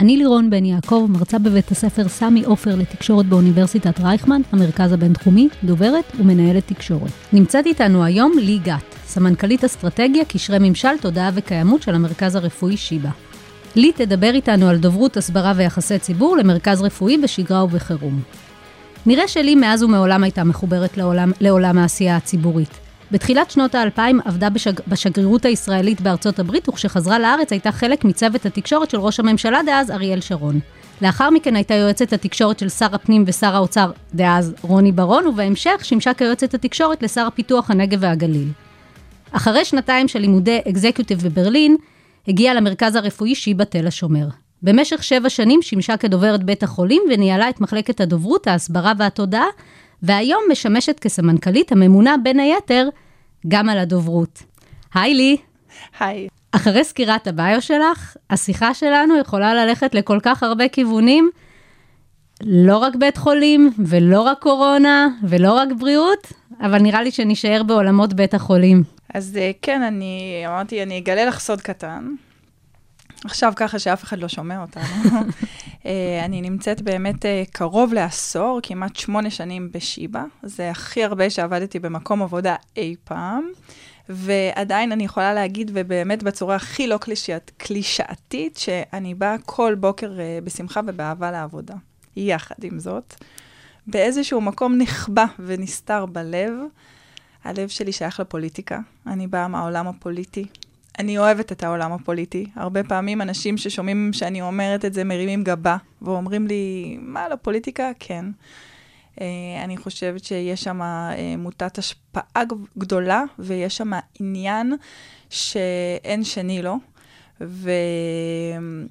אני לירון בן יעקב, מרצה בבית הספר סמי עופר לתקשורת באוניברסיטת רייכמן, המרכז הבינתחומי, דוברת ומנהלת תקשורת. נמצאת איתנו היום לי גת, סמנכ"לית אסטרטגיה, קשרי ממשל, תודעה וקיימות של המרכז הרפואי שיבא. לי תדבר איתנו על דוברות, הסברה ויחסי ציבור למרכז רפואי בשגרה ובחירום. נראה שלי מאז ומעולם הייתה מחוברת לעולם, לעולם העשייה הציבורית. בתחילת שנות האלפיים עבדה בשג, בשגרירות הישראלית בארצות הברית, וכשחזרה לארץ הייתה חלק מצוות התקשורת של ראש הממשלה דאז אריאל שרון. לאחר מכן הייתה יועצת התקשורת של שר הפנים ושר האוצר דאז רוני ברון, ובהמשך שימשה כיועצת התקשורת לשר פיתוח הנגב והגליל. אחרי שנתיים של לימודי אקזקיוטיב בברלין, הגיעה למרכז הרפואי שיבא תל השומר. במשך שבע שנים שימשה כדוברת בית החולים וניהלה את מחלקת הדוברות, ההסברה והתודעה, והיום משמשת כסמנכ"לית הממונה בין היתר גם על הדוברות. היי לי. היי. אחרי סקירת הביו שלך, השיחה שלנו יכולה ללכת לכל כך הרבה כיוונים, לא רק בית חולים, ולא רק קורונה, ולא רק בריאות, אבל נראה לי שנישאר בעולמות בית החולים. אז אה, כן, אני אמרתי, אני אגלה לך סוד קטן. עכשיו ככה שאף אחד לא שומע אותנו. אה, אני נמצאת באמת אה, קרוב לעשור, כמעט שמונה שנים בשיבא. זה הכי הרבה שעבדתי במקום עבודה אי פעם. ועדיין אני יכולה להגיד, ובאמת בצורה הכי לא קלישאת, קלישאתית, שאני באה כל בוקר uh, בשמחה ובאהבה לעבודה. יחד עם זאת, באיזשהו מקום נחבא ונסתר בלב, הלב שלי שייך לפוליטיקה. אני באה מהעולם הפוליטי. אני אוהבת את העולם הפוליטי. הרבה פעמים אנשים ששומעים שאני אומרת את זה מרימים גבה, ואומרים לי, מה, לפוליטיקה? כן. Uh, אני חושבת שיש שם uh, מוטת השפעה גדולה, ויש שם עניין שאין שני לו. ואני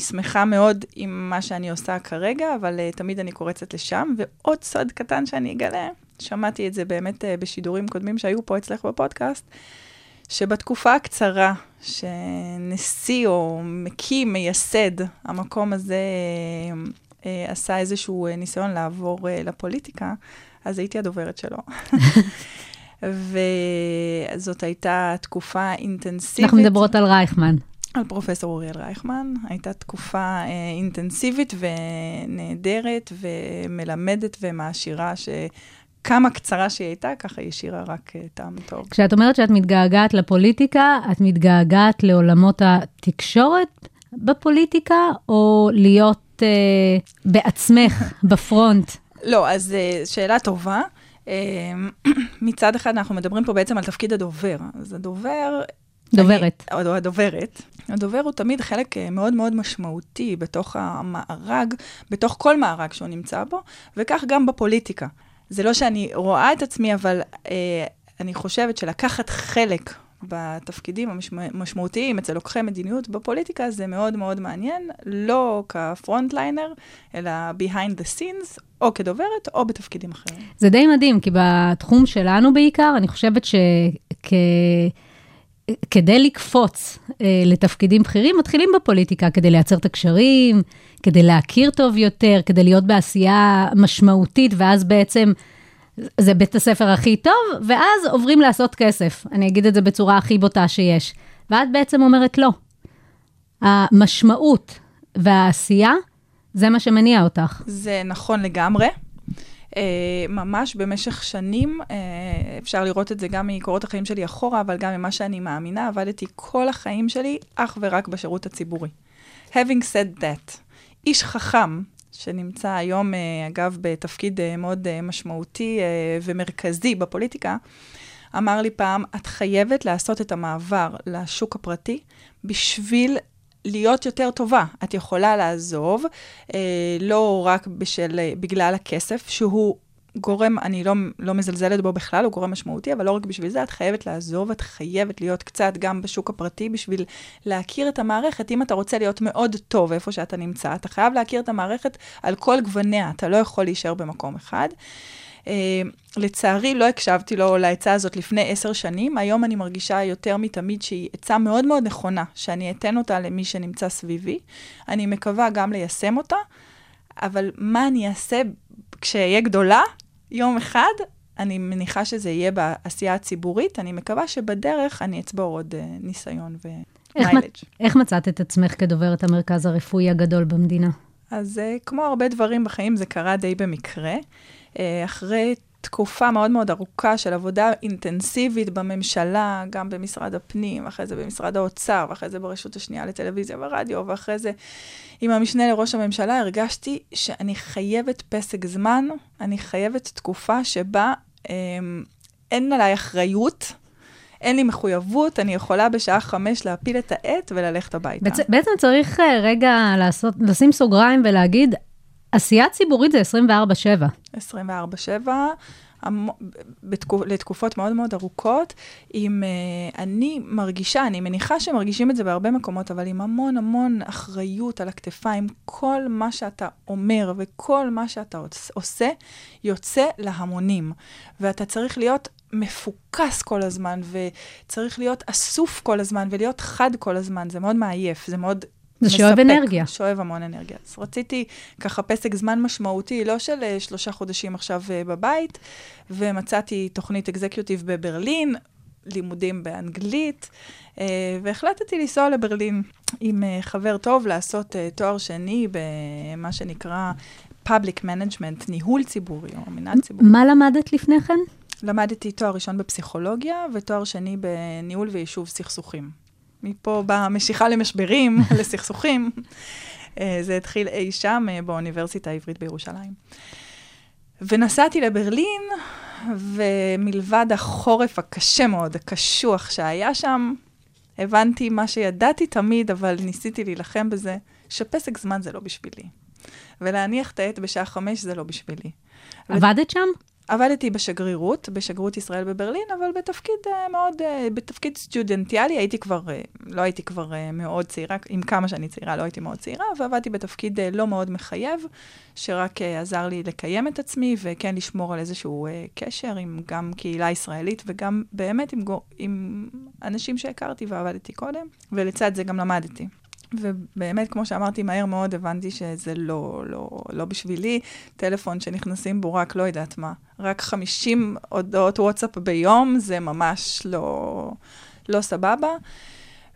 שמחה מאוד עם מה שאני עושה כרגע, אבל uh, תמיד אני קורצת לשם. ועוד סוד קטן שאני אגלה, שמעתי את זה באמת בשידורים קודמים שהיו פה אצלך בפודקאסט, שבתקופה הקצרה שנשיא או מקים, מייסד, המקום הזה אה, עשה איזשהו אה, ניסיון לעבור אה, לפוליטיקה, אז הייתי הדוברת שלו. וזאת הייתה תקופה אינטנסיבית. אנחנו מדברות על רייכמן. על פרופסור אוריאל רייכמן. הייתה תקופה אה, אינטנסיבית ונהדרת ומלמדת ומעשירה, שכמה קצרה שהיא הייתה, ככה היא השאירה רק אה, טעם טוב. כשאת אומרת שאת מתגעגעת לפוליטיקה, את מתגעגעת לעולמות התקשורת בפוליטיקה, או להיות uh, בעצמך בפרונט? לא, אז uh, שאלה טובה. Uh, מצד אחד, אנחנו מדברים פה בעצם על תפקיד הדובר. אז הדובר... דוברת. אני, או הדוברת. הדובר הוא תמיד חלק מאוד מאוד משמעותי בתוך המארג, בתוך כל מארג שהוא נמצא בו, וכך גם בפוליטיקה. זה לא שאני רואה את עצמי, אבל אה, אני חושבת שלקחת חלק בתפקידים המשמעותיים אצל לוקחי מדיניות בפוליטיקה, זה מאוד מאוד מעניין, לא כפרונטליינר, אלא behind the scenes, או כדוברת, או בתפקידים אחרים. זה די מדהים, כי בתחום שלנו בעיקר, אני חושבת שכ... כדי לקפוץ אה, לתפקידים בכירים, מתחילים בפוליטיקה כדי לייצר את הקשרים, כדי להכיר טוב יותר, כדי להיות בעשייה משמעותית, ואז בעצם זה בית הספר הכי טוב, ואז עוברים לעשות כסף. אני אגיד את זה בצורה הכי בוטה שיש. ואת בעצם אומרת לא. המשמעות והעשייה, זה מה שמניע אותך. זה נכון לגמרי. Uh, ממש במשך שנים, uh, אפשר לראות את זה גם מקורות החיים שלי אחורה, אבל גם ממה שאני מאמינה, עבדתי כל החיים שלי אך ורק בשירות הציבורי. Having said that, איש חכם שנמצא היום, אה, אגב, בתפקיד אה, מאוד אה, משמעותי ומרכזי בפוליטיקה, אמר לי פעם, את חייבת לעשות את המעבר לשוק הפרטי בשביל להיות יותר טובה. את יכולה לעזוב, לא רק בשל, בגלל הכסף, שהוא גורם, אני לא, לא מזלזלת בו בכלל, הוא גורם משמעותי, אבל לא רק בשביל זה, את חייבת לעזוב, את חייבת להיות קצת גם בשוק הפרטי בשביל להכיר את המערכת. אם אתה רוצה להיות מאוד טוב איפה שאתה נמצא, אתה חייב להכיר את המערכת על כל גווניה, אתה לא יכול להישאר במקום אחד. Uh, לצערי, לא הקשבתי לו לעצה הזאת לפני עשר שנים. היום אני מרגישה יותר מתמיד שהיא עצה מאוד מאוד נכונה, שאני אתן אותה למי שנמצא סביבי. אני מקווה גם ליישם אותה, אבל מה אני אעשה כשאהיה גדולה? יום אחד, אני מניחה שזה יהיה בעשייה הציבורית. אני מקווה שבדרך אני אצבור עוד uh, ניסיון איך, ומיילג'. איך מצאת את עצמך כדוברת המרכז הרפואי הגדול במדינה? אז uh, כמו הרבה דברים בחיים, זה קרה די במקרה. Uh, אחרי תקופה מאוד מאוד ארוכה של עבודה אינטנסיבית בממשלה, גם במשרד הפנים, אחרי זה במשרד האוצר, ואחרי זה ברשות השנייה לטלוויזיה ורדיו, ואחרי זה עם המשנה לראש הממשלה, הרגשתי שאני חייבת פסק זמן, אני חייבת תקופה שבה אה, אין עליי אחריות. אין לי מחויבות, אני יכולה בשעה חמש להפיל את העט וללכת הביתה. בעצם צריך אה, רגע לעשות, לשים סוגריים ולהגיד, עשייה ציבורית זה 24-7. 24/7, המ- בתקו- לתקופות מאוד מאוד ארוכות, עם, uh, אני מרגישה, אני מניחה שמרגישים את זה בהרבה מקומות, אבל עם המון המון אחריות על הכתפיים, כל מה שאתה אומר וכל מה שאתה עוש- עושה, יוצא להמונים. ואתה צריך להיות מפוקס כל הזמן, וצריך להיות אסוף כל הזמן, ולהיות חד כל הזמן, זה מאוד מעייף, זה מאוד זה שואב מספק, אנרגיה. שואב המון אנרגיה. אז רציתי ככה פסק זמן משמעותי, לא של אה, שלושה חודשים עכשיו אה, בבית, ומצאתי תוכנית אקזקיוטיב בברלין, לימודים באנגלית, אה, והחלטתי לנסוע לברלין עם אה, חבר טוב לעשות אה, תואר שני במה שנקרא Public Management, ניהול ציבורי או מנהל ציבורי. מה למדת לפני כן? למדתי תואר ראשון בפסיכולוגיה ותואר שני בניהול ויישוב סכסוכים. מפה באה המשיכה למשברים, לסכסוכים. אה, זה התחיל אי שם אה, באוניברסיטה העברית בירושלים. ונסעתי לברלין, ומלבד החורף הקשה מאוד, הקשוח שהיה שם, הבנתי מה שידעתי תמיד, אבל ניסיתי להילחם בזה, שפסק זמן זה לא בשבילי. ולהניח את העט בשעה חמש זה לא בשבילי. עבדת שם? עבדתי בשגרירות, בשגרירות ישראל בברלין, אבל בתפקיד uh, מאוד, uh, בתפקיד סטודנטיאלי, הייתי כבר, uh, לא הייתי כבר uh, מאוד צעירה, עם כמה שאני צעירה, לא הייתי מאוד צעירה, ועבדתי בתפקיד uh, לא מאוד מחייב, שרק uh, עזר לי לקיים את עצמי, וכן לשמור על איזשהו uh, קשר עם גם קהילה ישראלית, וגם באמת עם, גו- עם אנשים שהכרתי ועבדתי קודם, ולצד זה גם למדתי. ובאמת, כמו שאמרתי, מהר מאוד הבנתי שזה לא, לא, לא בשבילי. טלפון שנכנסים בו רק לא יודעת מה. רק 50 הודעות וואטסאפ ביום, זה ממש לא, לא סבבה.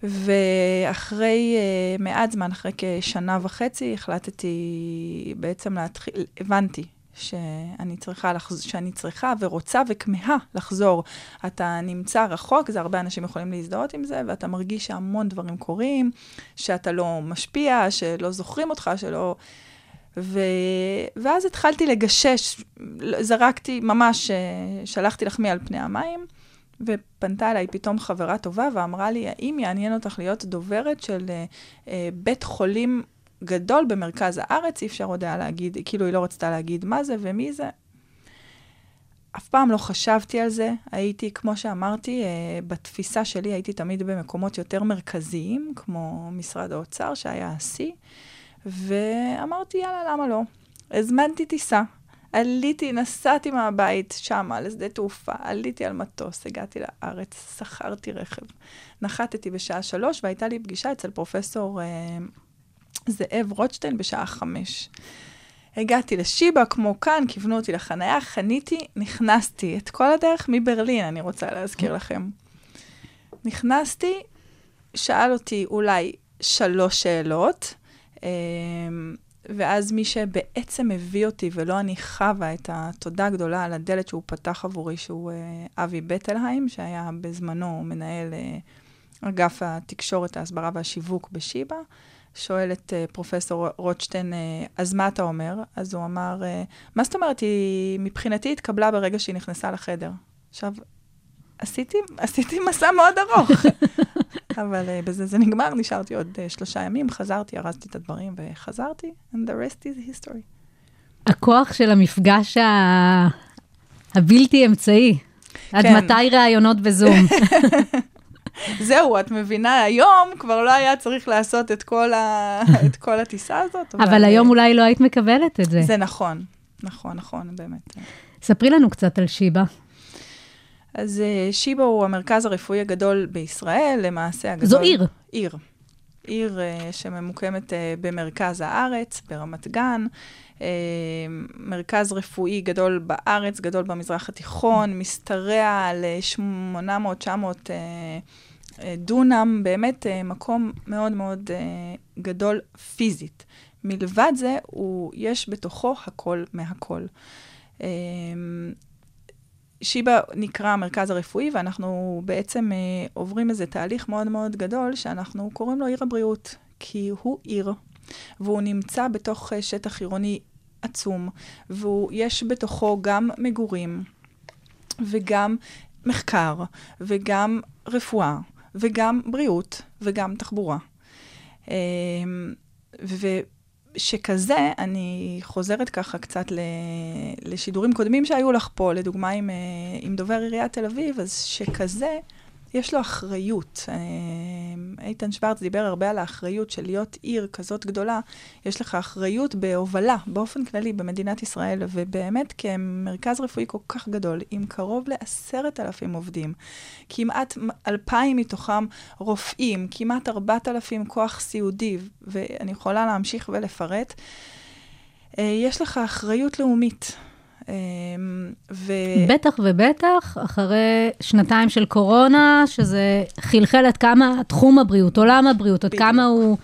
ואחרי uh, מעט זמן, אחרי כשנה וחצי, החלטתי בעצם להתחיל, הבנתי שאני צריכה, לחז... שאני צריכה ורוצה וכמהה לחזור. אתה נמצא רחוק, זה הרבה אנשים יכולים להזדהות עם זה, ואתה מרגיש שהמון דברים קורים, שאתה לא משפיע, שלא זוכרים אותך, שלא... ו... ואז התחלתי לגשש, זרקתי, ממש אה, שלחתי לחמי על פני המים, ופנתה אליי פתאום חברה טובה ואמרה לי, האם יעניין אותך להיות דוברת של אה, אה, בית חולים גדול במרכז הארץ, אי אפשר עוד היה להגיד, כאילו היא לא רצתה להגיד מה זה ומי זה. אף פעם לא חשבתי על זה, הייתי, כמו שאמרתי, אה, בתפיסה שלי הייתי תמיד במקומות יותר מרכזיים, כמו משרד האוצר, שהיה השיא, ואמרתי, יאללה, למה לא? הזמנתי טיסה, עליתי, נסעתי מהבית שמה לשדה תעופה, עליתי על מטוס, הגעתי לארץ, שכרתי רכב. נחתתי בשעה שלוש, והייתה לי פגישה אצל פרופסור אה, זאב רוטשטיין בשעה חמש. הגעתי לשיבא, כמו כאן, כיוונו אותי לחניה, חניתי, נכנסתי את כל הדרך מברלין, אני רוצה להזכיר לכם. נכנסתי, שאל אותי אולי שלוש שאלות, אה, ואז מי שבעצם הביא אותי, ולא אני חווה את התודה הגדולה על הדלת שהוא פתח עבורי, שהוא אה, אבי בטלהיים, שהיה בזמנו מנהל אה, אגף התקשורת, ההסברה והשיווק בשיבא, שואל את uh, פרופסור רוטשטיין, uh, אז מה אתה אומר? אז הוא אמר, uh, מה זאת אומרת, היא מבחינתי התקבלה ברגע שהיא נכנסה לחדר. עכשיו, עשיתי, עשיתי מסע מאוד ארוך, אבל uh, בזה זה נגמר, נשארתי עוד uh, שלושה ימים, חזרתי, ארזתי את הדברים וחזרתי, and the rest is history. הכוח של המפגש ה... הבלתי אמצעי. עד כן. מתי ראיונות בזום? זהו, את מבינה, היום כבר לא היה צריך לעשות את כל, ה... את כל הטיסה הזאת. אבל היום אולי לא היית מקבלת את זה. זה נכון, נכון, נכון, באמת. ספרי לנו קצת על שיבא. אז אה, שיבא הוא המרכז הרפואי הגדול בישראל, למעשה הגדול... זו עיר. עיר. עיר אה, שממוקמת אה, במרכז הארץ, ברמת גן. אה, מרכז רפואי גדול בארץ, גדול במזרח התיכון, משתרע על אה, 800-900 אה, אה, דונם, באמת אה, מקום מאוד מאוד אה, גדול פיזית. מלבד זה, הוא, יש בתוכו הכל מהכל. אה, שיבא נקרא המרכז הרפואי, ואנחנו בעצם אה, עוברים איזה תהליך מאוד מאוד גדול, שאנחנו קוראים לו עיר הבריאות, כי הוא עיר, והוא נמצא בתוך אה, שטח עירוני עצום, ויש בתוכו גם מגורים, וגם מחקר, וגם רפואה, וגם בריאות, וגם תחבורה. אה, ושכזה, אני חוזרת ככה קצת. לשידורים קודמים שהיו לך פה, לדוגמה עם, אה, עם דובר עיריית תל אביב, אז שכזה, יש לו אחריות. אה, איתן שוורץ דיבר הרבה על האחריות של להיות עיר כזאת גדולה. יש לך אחריות בהובלה, באופן כללי, במדינת ישראל, ובאמת כמרכז רפואי כל כך גדול, עם קרוב לעשרת אלפים עובדים, כמעט אלפיים מתוכם רופאים, כמעט ארבעת אלפים כוח סיעודי, ואני יכולה להמשיך ולפרט. אה, יש לך אחריות לאומית. אה, ו... בטח ובטח, אחרי שנתיים של קורונה, שזה חלחל עד כמה תחום הבריאות, עולם הבריאות, עד. כמה הוא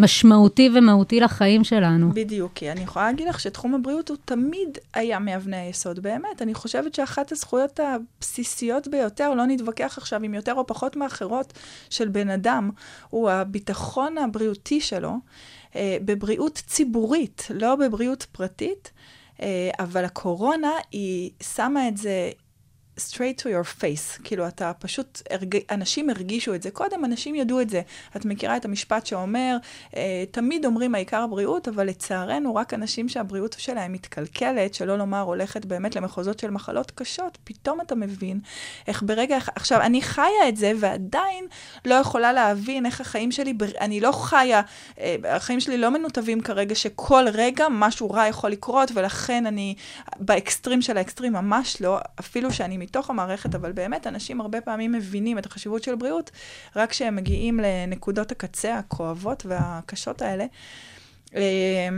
משמעותי ומהותי לחיים שלנו. בדיוק, כי אני יכולה להגיד לך שתחום הבריאות הוא תמיד היה מאבני היסוד, באמת. אני חושבת שאחת הזכויות הבסיסיות ביותר, לא נתווכח עכשיו עם יותר או פחות מאחרות של בן אדם, הוא הביטחון הבריאותי שלו, אה, בבריאות ציבורית, לא בבריאות פרטית, אבל הקורונה, היא שמה את זה straight to your face. כאילו, אתה פשוט, הרג... אנשים הרגישו את זה. קודם אנשים ידעו את זה. את מכירה את המשפט שאומר, אה, תמיד אומרים העיקר הבריאות, אבל לצערנו, רק אנשים שהבריאות שלהם מתקלקלת, שלא לומר הולכת באמת למחוזות של מחלות קשות, פתאום אתה מבין איך ברגע... עכשיו, אני חיה את זה, ועדיין לא יכולה להבין איך החיים שלי, בר- אני לא חיה, אה, החיים שלי לא מנותבים כרגע, שכל רגע משהו רע יכול לקרות, ולכן אני באקסטרים של האקסטרים, ממש לא, אפילו שאני מתוך המערכת, אבל באמת אנשים הרבה פעמים מבינים את החשיבות של בריאות, רק כשהם מגיעים לנקודות הקצה הכואבות והקשות האלה. אה,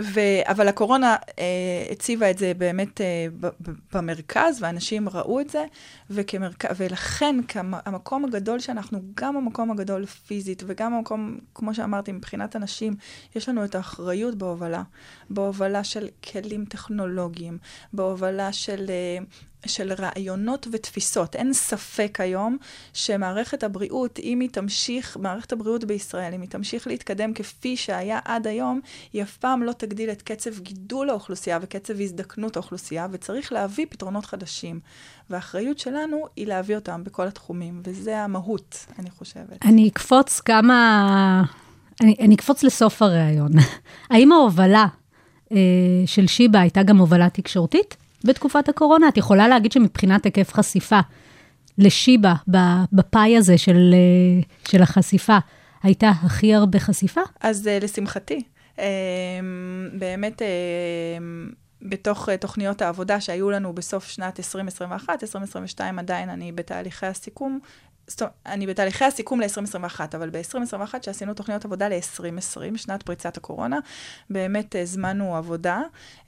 ו... אבל הקורונה אה, הציבה את זה באמת אה, ב- ב- במרכז, ואנשים ראו את זה, וכמרכ... ולכן כמה, המקום הגדול שאנחנו, גם המקום הגדול פיזית, וגם המקום, כמו שאמרתי, מבחינת אנשים, יש לנו את האחריות בהובלה. בהובלה של כלים טכנולוגיים, בהובלה של... אה, של רעיונות ותפיסות. אין ספק היום שמערכת הבריאות, אם היא תמשיך, מערכת הבריאות בישראל, אם היא תמשיך להתקדם כפי שהיה עד היום, היא אף פעם לא תגדיל את קצב גידול האוכלוסייה וקצב הזדקנות האוכלוסייה, וצריך להביא פתרונות חדשים. והאחריות שלנו היא להביא אותם בכל התחומים, וזה המהות, אני חושבת. אני אקפוץ כמה... אני, אני אקפוץ לסוף הריאיון. האם ההובלה אה, של שיבא הייתה גם הובלה תקשורתית בתקופת הקורונה? את יכולה להגיד שמבחינת היקף חשיפה לשיבא, בפאי הזה של, אה, של החשיפה, הייתה הכי הרבה חשיפה? אז uh, לשמחתי, um, באמת, um, בתוך uh, תוכניות העבודה שהיו לנו בסוף שנת 2021, 2022 עדיין אני בתהליכי הסיכום, זאת אומרת, אני בתהליכי הסיכום ל-2021, אבל ב-2021, שעשינו תוכניות עבודה ל-2020, שנת פריצת הקורונה, באמת הזמנו עבודה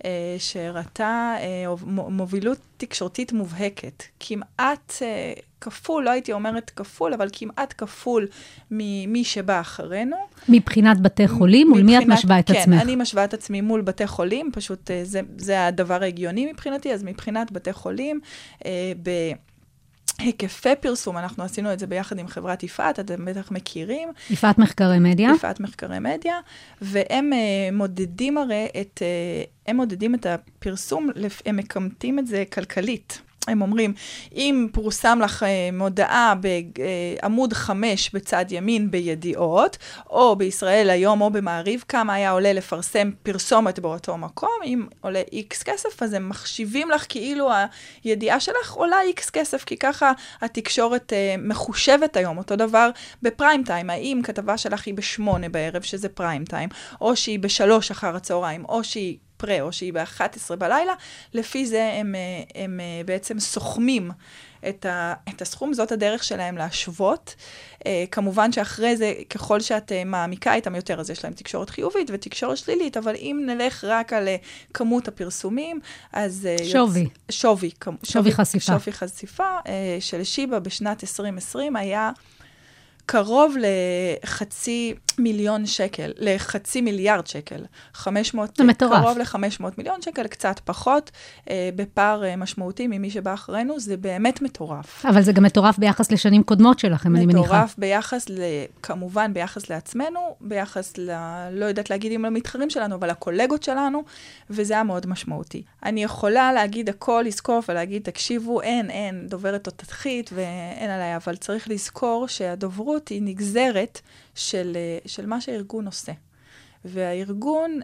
אה, שהראתה אה, מובילות תקשורתית מובהקת. כמעט אה, כפול, לא הייתי אומרת כפול, אבל כמעט כפול ממי שבא אחרינו. מבחינת בתי חולים? מול מי את משווה את כן, עצמך? כן, אני משווה את עצמי מול בתי חולים, פשוט אה, זה, זה הדבר ההגיוני מבחינתי, אז מבחינת בתי חולים, אה, ב... היקפי פרסום, אנחנו עשינו את זה ביחד עם חברת יפעת, אתם בטח מכירים, יפעת מחקרי מדיה? יפעת מחקרי מדיה, והם uh, מודדים הרי את, uh, הם מודדים את הפרסום, הם מקמטים את זה כלכלית. הם אומרים, אם פורסם לך אה, מודעה בעמוד 5 בצד ימין בידיעות, או בישראל היום או במעריב, כמה היה עולה לפרסם פרסומת באותו מקום, אם עולה איקס כסף, אז הם מחשיבים לך כאילו הידיעה שלך עולה איקס כסף, כי ככה התקשורת אה, מחושבת היום. אותו דבר בפריים טיים, האם כתבה שלך היא בשמונה בערב, שזה פריים טיים, או שהיא בשלוש אחר הצהריים, או שהיא פרה, או שהיא ב-11 בלילה, לפי זה הם, אה, הם אה, בעצם סוכמים את, ה, את הסכום, זאת הדרך שלהם להשוות. Uh, כמובן שאחרי זה, ככל שאת מעמיקה איתם יותר, אז יש להם תקשורת חיובית ותקשורת שלילית, אבל אם נלך רק על כמות הפרסומים, אז... שווי. יוצ... שווי. שווי, שווי חשיפה. שווי חשיפה של שיבא בשנת 2020 היה... קרוב לחצי מיליון שקל, לחצי מיליארד שקל. 500, זה מטורף. קרוב ל-500 מיליון שקל, קצת פחות, אה, בפער אה, משמעותי ממי שבא אחרינו, זה באמת מטורף. אבל זה גם מטורף ביחס לשנים קודמות שלכם, אני מניחה. מטורף ביחס, ל, כמובן ביחס לעצמנו, ביחס ל... לא יודעת להגיד אם למתחרים שלנו, אבל לקולגות שלנו, וזה היה מאוד משמעותי. אני יכולה להגיד הכל, לזקוף ולהגיד, תקשיבו, אין, אין, דוברת תותחית ואין עליי, אבל צריך לזכור שהדוברות היא נגזרת של, אה, של מה שהארגון עושה. והארגון,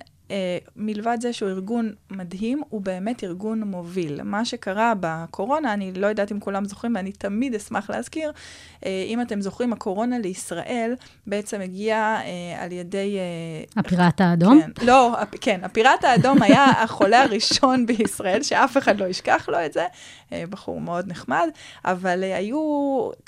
מלבד זה שהוא ארגון מדהים, הוא באמת ארגון מוביל. מה שקרה בקורונה, אני לא יודעת אם כולם זוכרים, ואני תמיד אשמח להזכיר, אה, אם אתם זוכרים, הקורונה לישראל בעצם הגיעה אה, על ידי... אה, הפיראט האדום? כן, לא, כן, הפיראט האדום היה החולה הראשון בישראל, שאף אחד לא ישכח לו את זה, אה, בחור מאוד נחמד, אבל אה, היו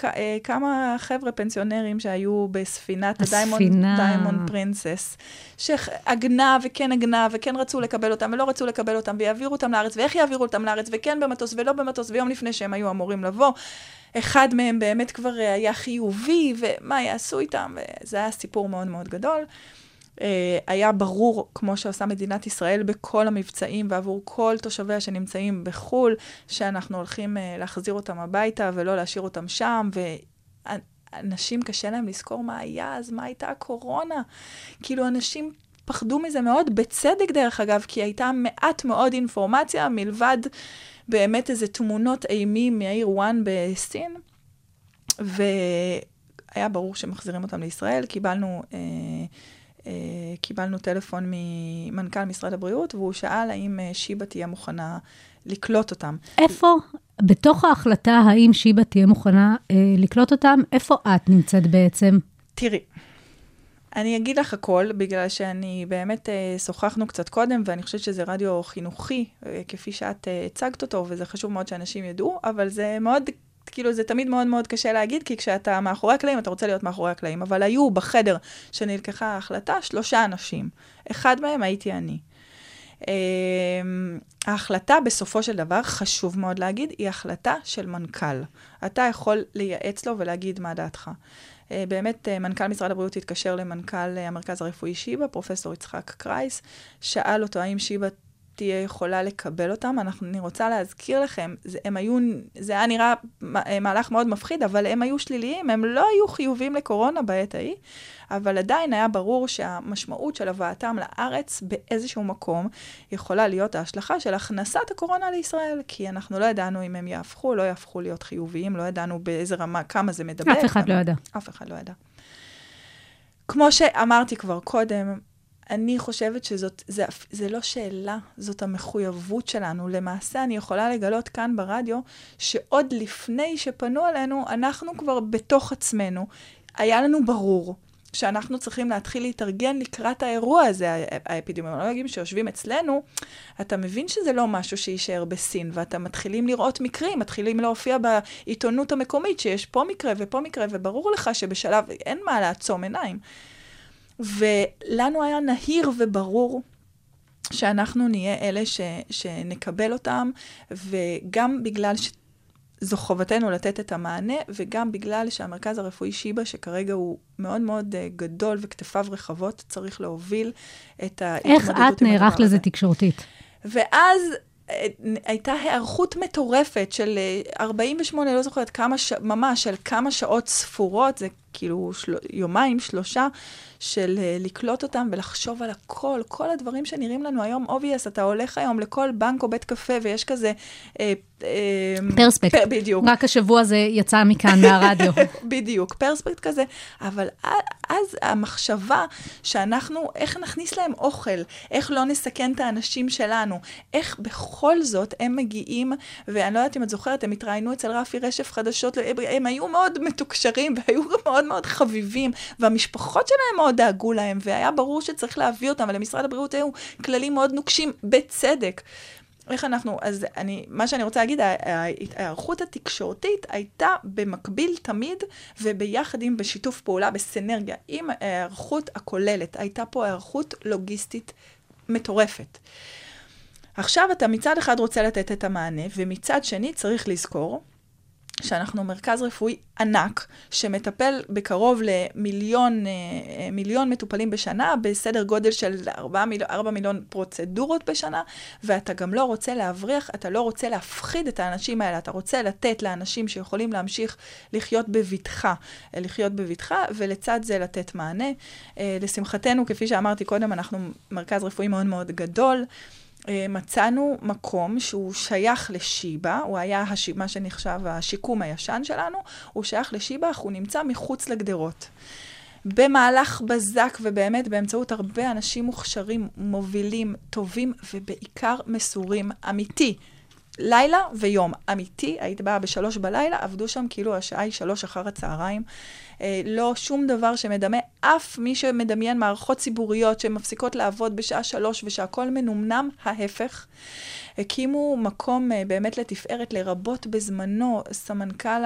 אה, כמה חבר'ה פנסיונרים שהיו בספינת הדיימונד פרינסס, שעגנה וכן עגנה, וכן רצו לקבל אותם ולא רצו לקבל אותם, ויעבירו אותם לארץ, ואיך יעבירו אותם לארץ, וכן במטוס ולא במטוס, ויום לפני שהם היו אמורים לבוא. אחד מהם באמת כבר היה חיובי, ומה יעשו איתם, וזה היה סיפור מאוד מאוד גדול. אה, היה ברור, כמו שעושה מדינת ישראל בכל המבצעים ועבור כל תושביה שנמצאים בחו"ל, שאנחנו הולכים אה, להחזיר אותם הביתה ולא להשאיר אותם שם, ואנשים קשה להם לזכור מה היה אז, מה הייתה הקורונה. כאילו, אנשים פחדו מזה מאוד, בצדק דרך אגב, כי הייתה מעט מאוד אינפורמציה מלבד באמת איזה תמונות אימים מהעיר וואן בסין, והיה ברור שמחזירים אותם לישראל. קיבלנו, אה, אה, קיבלנו טלפון ממנכ"ל משרד הבריאות, והוא שאל האם אה, שיבא תהיה מוכנה לקלוט אותם. איפה, בתוך ההחלטה האם שיבא תהיה מוכנה אה, לקלוט אותם, איפה את נמצאת בעצם? תראי, אני אגיד לך הכל, בגלל שאני באמת אה, שוחחנו קצת קודם, ואני חושבת שזה רדיו חינוכי, אה, כפי שאת אה, הצגת אותו, וזה חשוב מאוד שאנשים ידעו, אבל זה מאוד, כאילו, זה תמיד מאוד מאוד קשה להגיד, כי כשאתה מאחורי הקלעים, אתה רוצה להיות מאחורי הקלעים. אבל היו בחדר שנלקחה ההחלטה שלושה אנשים. אחד מהם הייתי אני. אה, ההחלטה בסופו של דבר, חשוב מאוד להגיד, היא החלטה של מנכ"ל. אתה יכול לייעץ לו ולהגיד מה דעתך. אה, באמת, אה, מנכ"ל משרד הבריאות התקשר למנכ"ל אה, המרכז הרפואי שיבא, פרופסור יצחק קרייס, שאל אותו האם שיבא תהיה יכולה לקבל אותם. אנחנו, אני רוצה להזכיר לכם, זה, הם היו, זה היה נראה מ- אה, מהלך מאוד מפחיד, אבל הם היו שליליים, הם לא היו חיובים לקורונה בעת ההיא, אבל עדיין היה ברור שהמשמעות של הבאתם לארץ באיזשהו מקום יכולה להיות ההשלכה של הכנסת הקורונה לישראל, כי אנחנו לא ידענו אם הם יהפכו, לא יהפכו להיות חיוביים, לא ידענו באיזה רמה, כמה זה מדבק. אף אחד לא ידע. אף אחד לא ידע. כמו שאמרתי כבר קודם, אני חושבת שזאת, זה, זה לא שאלה, זאת המחויבות שלנו. למעשה, אני יכולה לגלות כאן ברדיו, שעוד לפני שפנו אלינו, אנחנו כבר בתוך עצמנו. היה לנו ברור שאנחנו צריכים להתחיל להתארגן לקראת האירוע הזה. הא- האפידמיולוגים שיושבים אצלנו, אתה מבין שזה לא משהו שיישאר בסין, ואתה מתחילים לראות מקרים, מתחילים להופיע בעיתונות המקומית שיש פה מקרה ופה מקרה, וברור לך שבשלב, אין מה לעצום עיניים. ולנו היה נהיר וברור שאנחנו נהיה אלה ש, שנקבל אותם, וגם בגלל שזו חובתנו לתת את המענה, וגם בגלל שהמרכז הרפואי שיבא, שכרגע הוא מאוד מאוד אה, גדול וכתפיו רחבות, צריך להוביל את ההתמודדות איך עם את נערכת הדבר לזה הזה. תקשורתית? ואז אה, הייתה היערכות מטורפת של אה, 48, לא זוכרת כמה, ש... ממש, של כמה שעות ספורות, זה כאילו של... יומיים, שלושה, של אה, לקלוט אותם ולחשוב על הכל, כל הדברים שנראים לנו היום obvious, אתה הולך היום לכל בנק או בית קפה ויש כזה אה, אה, פרספקט. פ- בדיוק. רק השבוע זה יצא מכאן, מהרדיו. בדיוק, פרספקט כזה, אבל אז המחשבה שאנחנו, איך נכניס להם אוכל, איך לא נסכן את האנשים שלנו, איך בכל זאת הם מגיעים, ואני לא יודעת אם את זוכרת, הם התראיינו אצל רפי רשף חדשות, הם, הם היו מאוד מתוקשרים והיו מאוד מאוד חביבים, והמשפחות שלהם מאוד דאגו להם, והיה ברור שצריך להביא אותם, אבל למשרד הבריאות היו כללים מאוד נוקשים, בצדק. איך אנחנו, אז אני, מה שאני רוצה להגיד, ההיערכות התקשורתית הייתה במקביל תמיד, וביחד עם, בשיתוף פעולה, בסנרגיה, עם ההיערכות הכוללת. הייתה פה היערכות לוגיסטית מטורפת. עכשיו אתה מצד אחד רוצה לתת את המענה, ומצד שני צריך לזכור שאנחנו מרכז רפואי ענק, שמטפל בקרוב למיליון אה, אה, מיליון מטופלים בשנה, בסדר גודל של 4 מיליון, 4 מיליון פרוצדורות בשנה, ואתה גם לא רוצה להבריח, אתה לא רוצה להפחיד את האנשים האלה, אתה רוצה לתת לאנשים שיכולים להמשיך לחיות בבטחה, אה, לחיות בבטחה, ולצד זה לתת מענה. לשמחתנו, כפי שאמרתי קודם, אנחנו מרכז רפואי מאוד מאוד גדול. אה, מצאנו מקום שהוא שייך לשיבא, הוא היה הש... מה שנחשב השיקום הישן שלנו, הוא שייך לשיבא, אך הוא נמצא מחוץ לגדרות. במהלך בזק ובאמת באמצעות הרבה אנשים מוכשרים, מובילים, טובים ובעיקר מסורים, אמיתי. לילה ויום, אמיתי, היית באה בשלוש בלילה, עבדו שם כאילו השעה היא שלוש אחר הצהריים. אה, לא שום דבר שמדמה, אף מי שמדמיין מערכות ציבוריות שמפסיקות לעבוד בשעה שלוש ושהכול מנומנם, ההפך. הקימו מקום אה, באמת לתפארת, לרבות בזמנו סמנכ"ל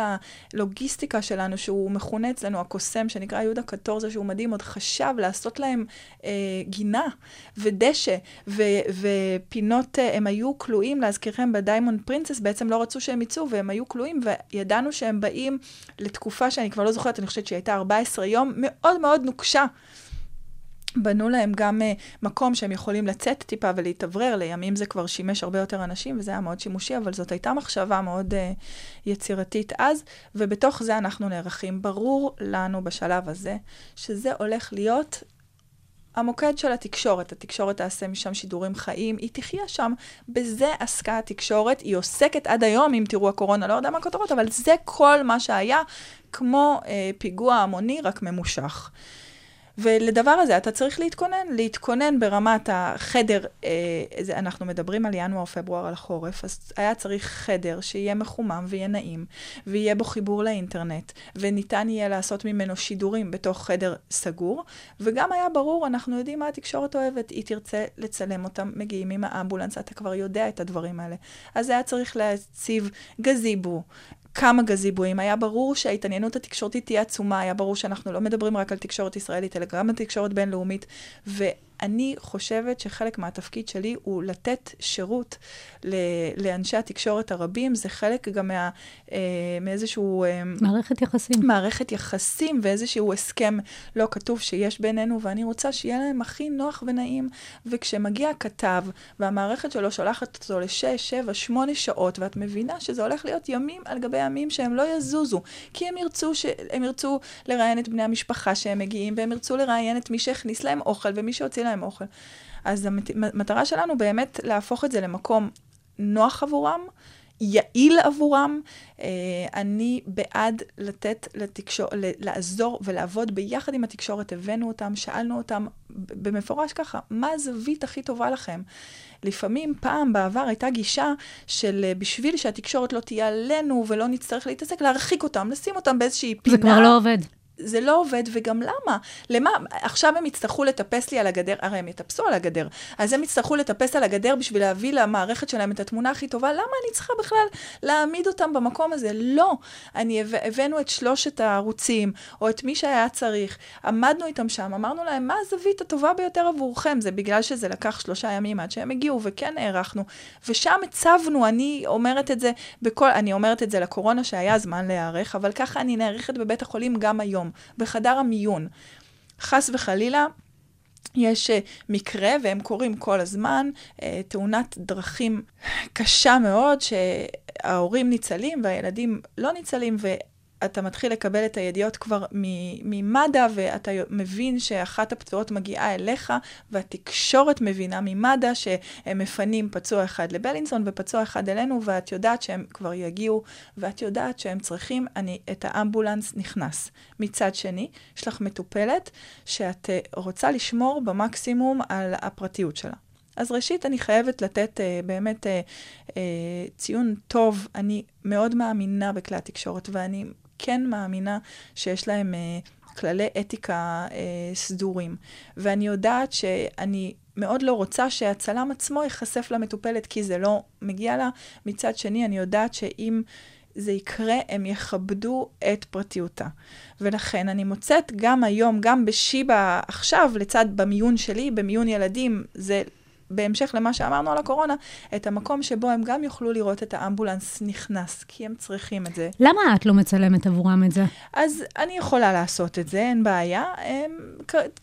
הלוגיסטיקה שלנו, שהוא מכונה אצלנו הקוסם, שנקרא יהודה קטורזה, שהוא מדהים, עוד חשב לעשות להם אה, גינה ודשא ו, ופינות, אה, הם היו כלואים, להזכירכם, בדיימונד פרינסס, בעצם לא רצו שהם יצאו, והם היו כלואים, וידענו שהם באים לתקופה שאני כבר לא זוכרת, אני חושבת שהיא הייתה 14 יום, מאוד מאוד נוקשה. בנו להם גם אה, מקום שהם יכולים לצאת טיפה ולהתאוורר, לימים זה כבר שימש הרבה יותר אנשים, וזה היה מאוד שימושי, אבל זאת הייתה מחשבה מאוד אה, יצירתית אז, ובתוך זה אנחנו נערכים. ברור לנו בשלב הזה שזה הולך להיות המוקד של התקשורת. התקשורת תעשה משם שידורים חיים, היא תחיה שם. בזה עסקה התקשורת, היא עוסקת עד היום, אם תראו הקורונה, לא יודע מה הכותרות, אבל זה כל מה שהיה, כמו אה, פיגוע המוני, רק ממושך. ולדבר הזה אתה צריך להתכונן, להתכונן ברמת החדר, אה, אנחנו מדברים על ינואר-פברואר על החורף, אז היה צריך חדר שיהיה מחומם ויהיה נעים, ויהיה בו חיבור לאינטרנט, וניתן יהיה לעשות ממנו שידורים בתוך חדר סגור, וגם היה ברור, אנחנו יודעים מה התקשורת אוהבת, היא תרצה לצלם אותם, מגיעים עם האמבולנס, אתה כבר יודע את הדברים האלה. אז היה צריך להציב גזיבו, כמה גזיבויים. היה ברור שההתעניינות התקשורתית תהיה עצומה, היה ברור שאנחנו לא מדברים רק על תקשורת ישראלית, אלא גם על תקשורת בינלאומית. ואני חושבת שחלק מהתפקיד שלי הוא לתת שירות ל- לאנשי התקשורת הרבים. זה חלק גם מה, אה, מאיזשהו... אה, מערכת יחסים. מערכת יחסים ואיזשהו הסכם לא כתוב שיש בינינו, ואני רוצה שיהיה להם הכי נוח ונעים. וכשמגיע כתב, והמערכת שלו שולחת אותו לשש, שבע, שמונה שעות, ואת מבינה שזה הולך להיות ימים על גבי ימים שהם לא יזוזו, כי הם ירצו, ש... הם ירצו לראיין את בני המשפחה שהם מגיעים, והם ירצו לראיין את מי שהכניס להם אוכל ומי שהוציא להם אוכל. אז המטרה שלנו באמת להפוך את זה למקום נוח עבורם, יעיל עבורם. אה, אני בעד לתת לתקשור, לעזור ולעבוד ביחד עם התקשורת. הבאנו אותם, שאלנו אותם במפורש ככה, מה הזווית הכי טובה לכם? לפעמים, פעם בעבר הייתה גישה של אה, בשביל שהתקשורת לא תהיה עלינו ולא נצטרך להתעסק, להרחיק אותם, לשים אותם באיזושהי פינה. זה כבר לא עובד. זה לא עובד, וגם למה? למה? עכשיו הם יצטרכו לטפס לי על הגדר, הרי הם יטפסו על הגדר, אז הם יצטרכו לטפס על הגדר בשביל להביא למערכת שלהם את התמונה הכי טובה, למה אני צריכה בכלל להעמיד אותם במקום הזה? לא. אני הבאנו את שלושת הערוצים, או את מי שהיה צריך, עמדנו איתם שם, אמרנו להם, מה הזווית הטובה ביותר עבורכם? זה בגלל שזה לקח שלושה ימים עד שהם הגיעו, וכן הערכנו. ושם הצבנו, אני אומרת את זה בכל, אני אומרת את זה לקורונה שהיה זמן להיערך, אבל ככה אני נערכת בבית החולים גם היום. בחדר המיון. חס וחלילה, יש uh, מקרה, והם קורים כל הזמן, uh, תאונת דרכים קשה מאוד, שההורים ניצלים והילדים לא ניצלים, אתה מתחיל לקבל את הידיעות כבר ממד"א, ואתה מבין שאחת הפצועות מגיעה אליך, והתקשורת מבינה ממד"א שהם מפנים פצוע אחד לבלינסון ופצוע אחד אלינו, ואת יודעת שהם כבר יגיעו, ואת יודעת שהם צריכים, אני, את האמבולנס נכנס. מצד שני, יש לך מטופלת שאת אה, רוצה לשמור במקסימום על הפרטיות שלה. אז ראשית, אני חייבת לתת uh, באמת uh, uh, ציון טוב. אני מאוד מאמינה בכלי התקשורת, ואני כן מאמינה שיש להם uh, כללי אתיקה uh, סדורים. ואני יודעת שאני מאוד לא רוצה שהצלם עצמו ייחשף למטופלת, כי זה לא מגיע לה. מצד שני, אני יודעת שאם... זה יקרה, הם יכבדו את פרטיותה. ולכן אני מוצאת גם היום, גם בשיבא עכשיו, לצד במיון שלי, במיון ילדים, זה בהמשך למה שאמרנו על הקורונה, את המקום שבו הם גם יוכלו לראות את האמבולנס נכנס, כי הם צריכים את זה. למה את לא מצלמת עבורם את זה? אז אני יכולה לעשות את זה, אין בעיה. הם,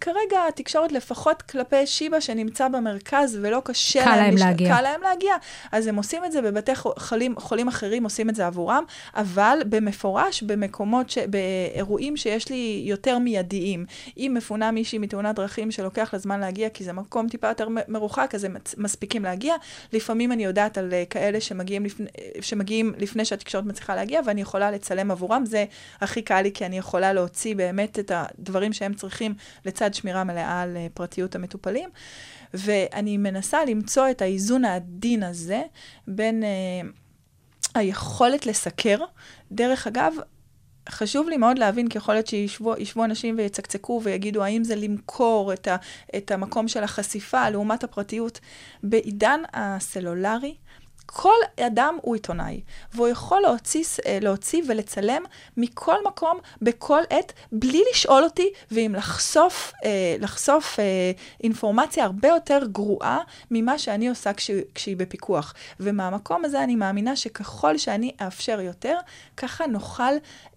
כרגע התקשורת, לפחות כלפי שיבא שנמצא במרכז ולא קשה קל להם להגיע. קל להם להגיע. אז הם עושים את זה בבתי חולים, חולים אחרים, עושים את זה עבורם, אבל במפורש, במקומות, ש, באירועים שיש לי יותר מיידיים. אם מפונה מישהי מתאונת דרכים שלוקח לה זמן להגיע, כי זה מקום טיפה יותר מרוחק, הם מצ- מספיקים להגיע. לפעמים אני יודעת על אה, כאלה שמגיעים לפני, שמגיעים לפני שהתקשורת מצליחה להגיע, ואני יכולה לצלם עבורם. זה הכי קל לי, כי אני יכולה להוציא באמת את הדברים שהם צריכים לצד שמירה מלאה על אה, פרטיות המטופלים. ואני מנסה למצוא את האיזון העדין הזה בין... אה, היכולת לסקר. דרך אגב, חשוב לי מאוד להבין, כי יכול להיות שישבו ישבו אנשים ויצקצקו ויגידו האם זה למכור את, ה, את המקום של החשיפה לעומת הפרטיות. בעידן הסלולרי, כל אדם הוא עיתונאי, והוא יכול להוציא, אה, להוציא ולצלם מכל מקום, בכל עת, בלי לשאול אותי, ועם לחשוף, אה, לחשוף אה, אינפורמציה הרבה יותר גרועה ממה שאני עושה כש, כשהיא בפיקוח. ומהמקום הזה אני מאמינה שככל שאני אאפשר יותר, ככה נוכל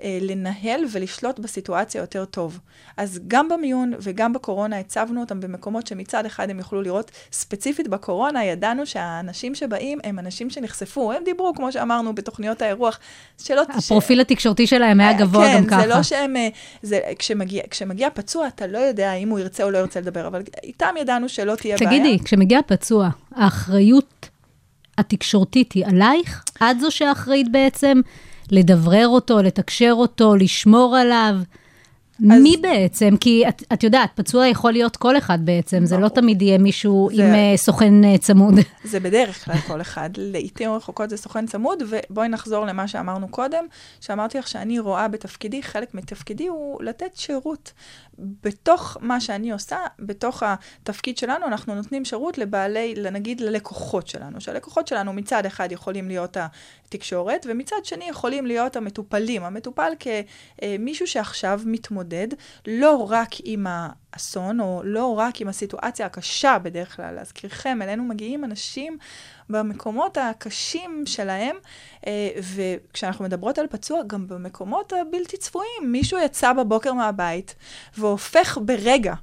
אה, לנהל ולשלוט בסיטואציה יותר טוב. אז גם במיון וגם בקורונה הצבנו אותם במקומות שמצד אחד הם יוכלו לראות, ספציפית בקורונה ידענו שהאנשים שבאים הם אנשים שנחשפו, הם דיברו, כמו שאמרנו, בתוכניות האירוח, שלא... הפרופיל התקשורתי שלהם היה גבוה כן, גם ככה. זה לא שהם... אה, זה, כשמגיע, כשמגיע פצוע, אתה לא יודע אם הוא ירצה או לא ירצה לדבר, אבל איתם ידענו שלא תהיה בעיה. תגידי, כשמגיע פצוע, האחריות התקשורתית היא עלייך? את זו שאחראית בעצם לדברר אותו, לתקשר אותו, לשמור עליו? אז- מי בעצם? כי את, את יודעת, פצוע יכול להיות כל אחד בעצם, זה לא תמיד יהיה מישהו זה- עם אה, סוכן אה, צמוד. זה בדרך כלל כל אחד. לעיתים רחוקות זה סוכן צמוד, ובואי נחזור למה שאמרנו קודם, שאמרתי לך שאני רואה בתפקידי, חלק מתפקידי הוא לתת שירות. בתוך מה שאני עושה, בתוך התפקיד שלנו, אנחנו נותנים שירות לבעלי, נגיד ללקוחות שלנו, שהלקוחות שלנו מצד אחד יכולים להיות התקשורת, ומצד שני יכולים להיות המטופלים. המטופל כמישהו שעכשיו מתמודד לא רק עם האסון, או לא רק עם הסיטואציה הקשה בדרך כלל. להזכירכם, אלינו מגיעים אנשים במקומות הקשים שלהם, אה, וכשאנחנו מדברות על פצוע, גם במקומות הבלתי צפויים. מישהו יצא בבוקר מהבית והופך ברגע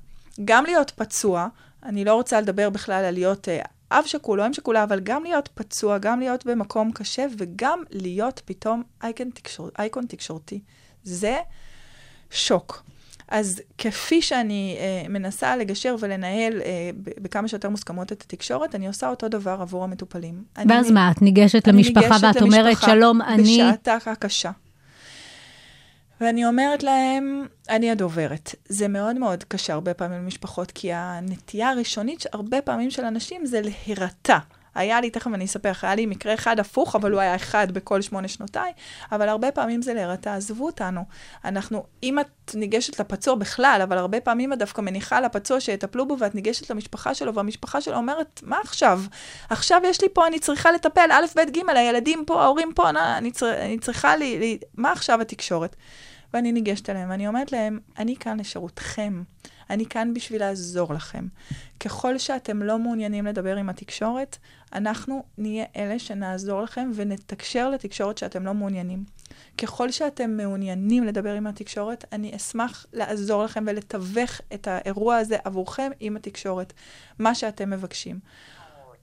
גם להיות פצוע, אני לא רוצה לדבר בכלל על להיות אה, אב שכול או אם שכולה, אבל גם להיות פצוע, גם להיות במקום קשה, וגם להיות פתאום אייקון, תקשור, תקשורתי. זה שוק. אז כפי שאני אה, מנסה לגשר ולנהל אה, בכמה שיותר מוסכמות את התקשורת, אני עושה אותו דבר עבור המטופלים. ואז אני, מה, את ניגשת אני למשפחה ניגשת ואת אומרת, למשפחה שלום, אני... בשעתה הקשה. ואני אומרת להם, אני הדוברת. זה מאוד מאוד קשה הרבה פעמים למשפחות, כי הנטייה הראשונית הרבה פעמים של אנשים זה להירתע. היה לי, תכף אני אספר לך, היה לי מקרה אחד הפוך, אבל הוא היה אחד בכל שמונה שנותיי, אבל הרבה פעמים זה להירתע, עזבו אותנו. אנחנו, אם את ניגשת לפצוע בכלל, אבל הרבה פעמים את דווקא מניחה לפצוע שיטפלו בו, ואת ניגשת למשפחה שלו, והמשפחה שלו אומרת, מה עכשיו? עכשיו יש לי פה, אני צריכה לטפל, א', ב', ג', הילדים פה, ההורים פה, אני, אני, צר, אני צריכה לי, לי, מה עכשיו התקשורת? ואני ניגשת אליהם, ואני אומרת להם, אני כאן לשירותכם. אני כאן בשביל לעזור לכם. ככל שאתם לא מעוניינים לדבר עם התקשורת, אנחנו נהיה אלה שנעזור לכם ונתקשר לתקשורת שאתם לא מעוניינים. ככל שאתם מעוניינים לדבר עם התקשורת, אני אשמח לעזור לכם ולתווך את האירוע הזה עבורכם עם התקשורת, מה שאתם מבקשים.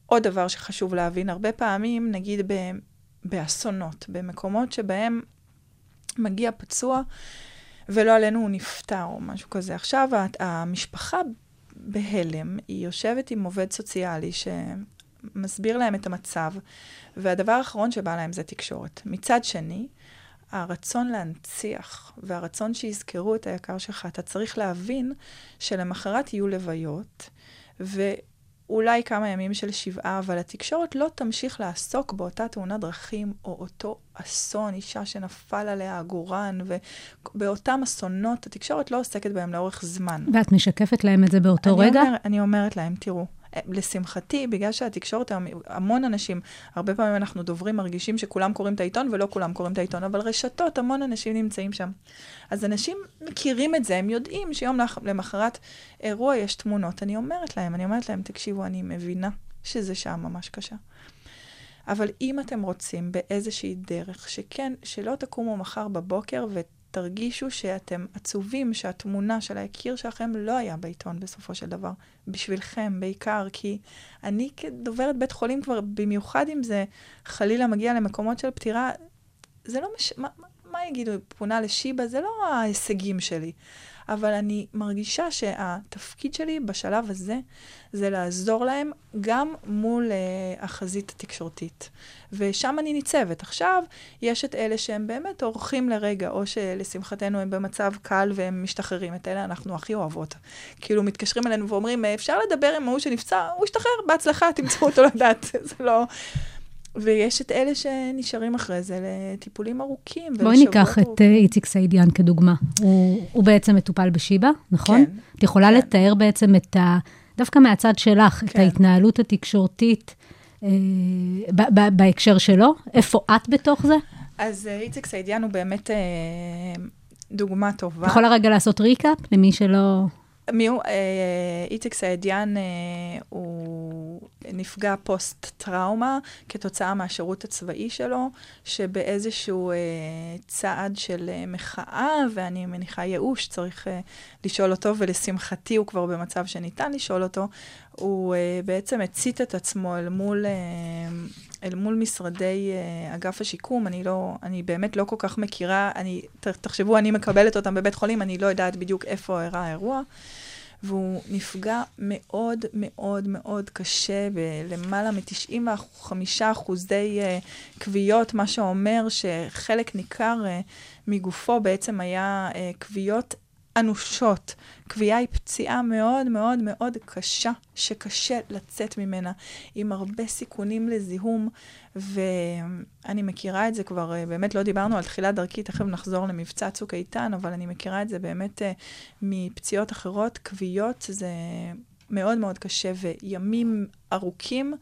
עוד דבר שחשוב להבין, הרבה פעמים, נגיד ב, באסונות, במקומות שבהם מגיע פצוע, ולא עלינו הוא נפטר או משהו כזה. עכשיו, המשפחה בהלם, היא יושבת עם עובד סוציאלי שמסביר להם את המצב, והדבר האחרון שבא להם זה תקשורת. מצד שני, הרצון להנציח והרצון שיזכרו את היקר שלך, אתה צריך להבין שלמחרת יהיו לוויות, ואולי כמה ימים של שבעה, אבל התקשורת לא תמשיך לעסוק באותה תאונת דרכים, או אותו אסון, אישה שנפל עליה עגורן, ובאותם אסונות, התקשורת לא עוסקת בהם לאורך זמן. ואת משקפת להם את זה באותו אני רגע? אומר, אני אומרת להם, תראו, לשמחתי, בגלל שהתקשורת, המון אנשים, הרבה פעמים אנחנו דוברים מרגישים שכולם קוראים את העיתון ולא כולם קוראים את העיתון, אבל רשתות, המון אנשים נמצאים שם. אז אנשים מכירים את זה, הם יודעים שיום לח- למחרת אירוע יש תמונות. אני אומרת להם, אני אומרת להם, תקשיבו, אני מבינה שזה שעה ממש קשה. אבל אם אתם רוצים באיזושהי דרך, שכן, שלא תקומו מחר בבוקר ותרגישו שאתם עצובים שהתמונה של היקיר שלכם לא היה בעיתון בסופו של דבר, בשבילכם בעיקר, כי אני כדוברת בית חולים כבר, במיוחד אם זה חלילה מגיע למקומות של פטירה, זה לא מש... מה- מה יגידו, פונה לשיבא? זה לא ההישגים שלי. אבל אני מרגישה שהתפקיד שלי בשלב הזה זה לעזור להם גם מול uh, החזית התקשורתית. ושם אני ניצבת. עכשיו, יש את אלה שהם באמת אורחים לרגע, או שלשמחתנו הם במצב קל והם משתחררים. את אלה אנחנו הכי אוהבות. כאילו, מתקשרים אלינו ואומרים, "אה, אפשר לדבר עם ההוא שנפצע? הוא השתחרר, בהצלחה, תמצאו אותו לדעת. זה לא... ויש את אלה שנשארים אחרי זה לטיפולים ארוכים. בואי ניקח את ארוכים. אה, איציק סעידיאן כדוגמה. הוא, הוא בעצם מטופל בשיבא, נכון? כן, את יכולה כן. לתאר בעצם את ה... דווקא מהצד שלך, את כן. ההתנהלות התקשורתית אה, ב- ב- בהקשר שלו? איפה את בתוך זה? אז אה, איציק סעידיאן הוא באמת אה, דוגמה טובה. את יכולה רגע לעשות ריקאפ למי שלא... מי הוא? אה, איציק סעידיאן אה, הוא נפגע פוסט-טראומה כתוצאה מהשירות הצבאי שלו, שבאיזשהו אה, צעד של אה, מחאה, ואני מניחה ייאוש, צריך לשאול אותו, ולשמחתי הוא כבר במצב שניתן לשאול אותו, הוא בעצם הצית את עצמו אל מול, אל מול משרדי אה, אגף השיקום. אני לא, אני באמת לא כל כך מכירה, אני, ת, תחשבו, אני מקבלת אותם בבית חולים, אני לא יודעת בדיוק איפה אירע האירוע. והוא נפגע מאוד מאוד מאוד קשה, בלמעלה מ-95 אחוזי uh, כוויות, מה שאומר שחלק ניכר uh, מגופו בעצם היה uh, כוויות אנושות. כוויה היא פציעה מאוד מאוד מאוד קשה, שקשה לצאת ממנה, עם הרבה סיכונים לזיהום, ואני מכירה את זה כבר, אה, באמת לא דיברנו על תחילת דרכי, תכף נחזור למבצע צוק איתן, אבל אני מכירה את זה באמת אה, מפציעות אחרות, כוויות זה מאוד מאוד קשה, וימים ארוכים,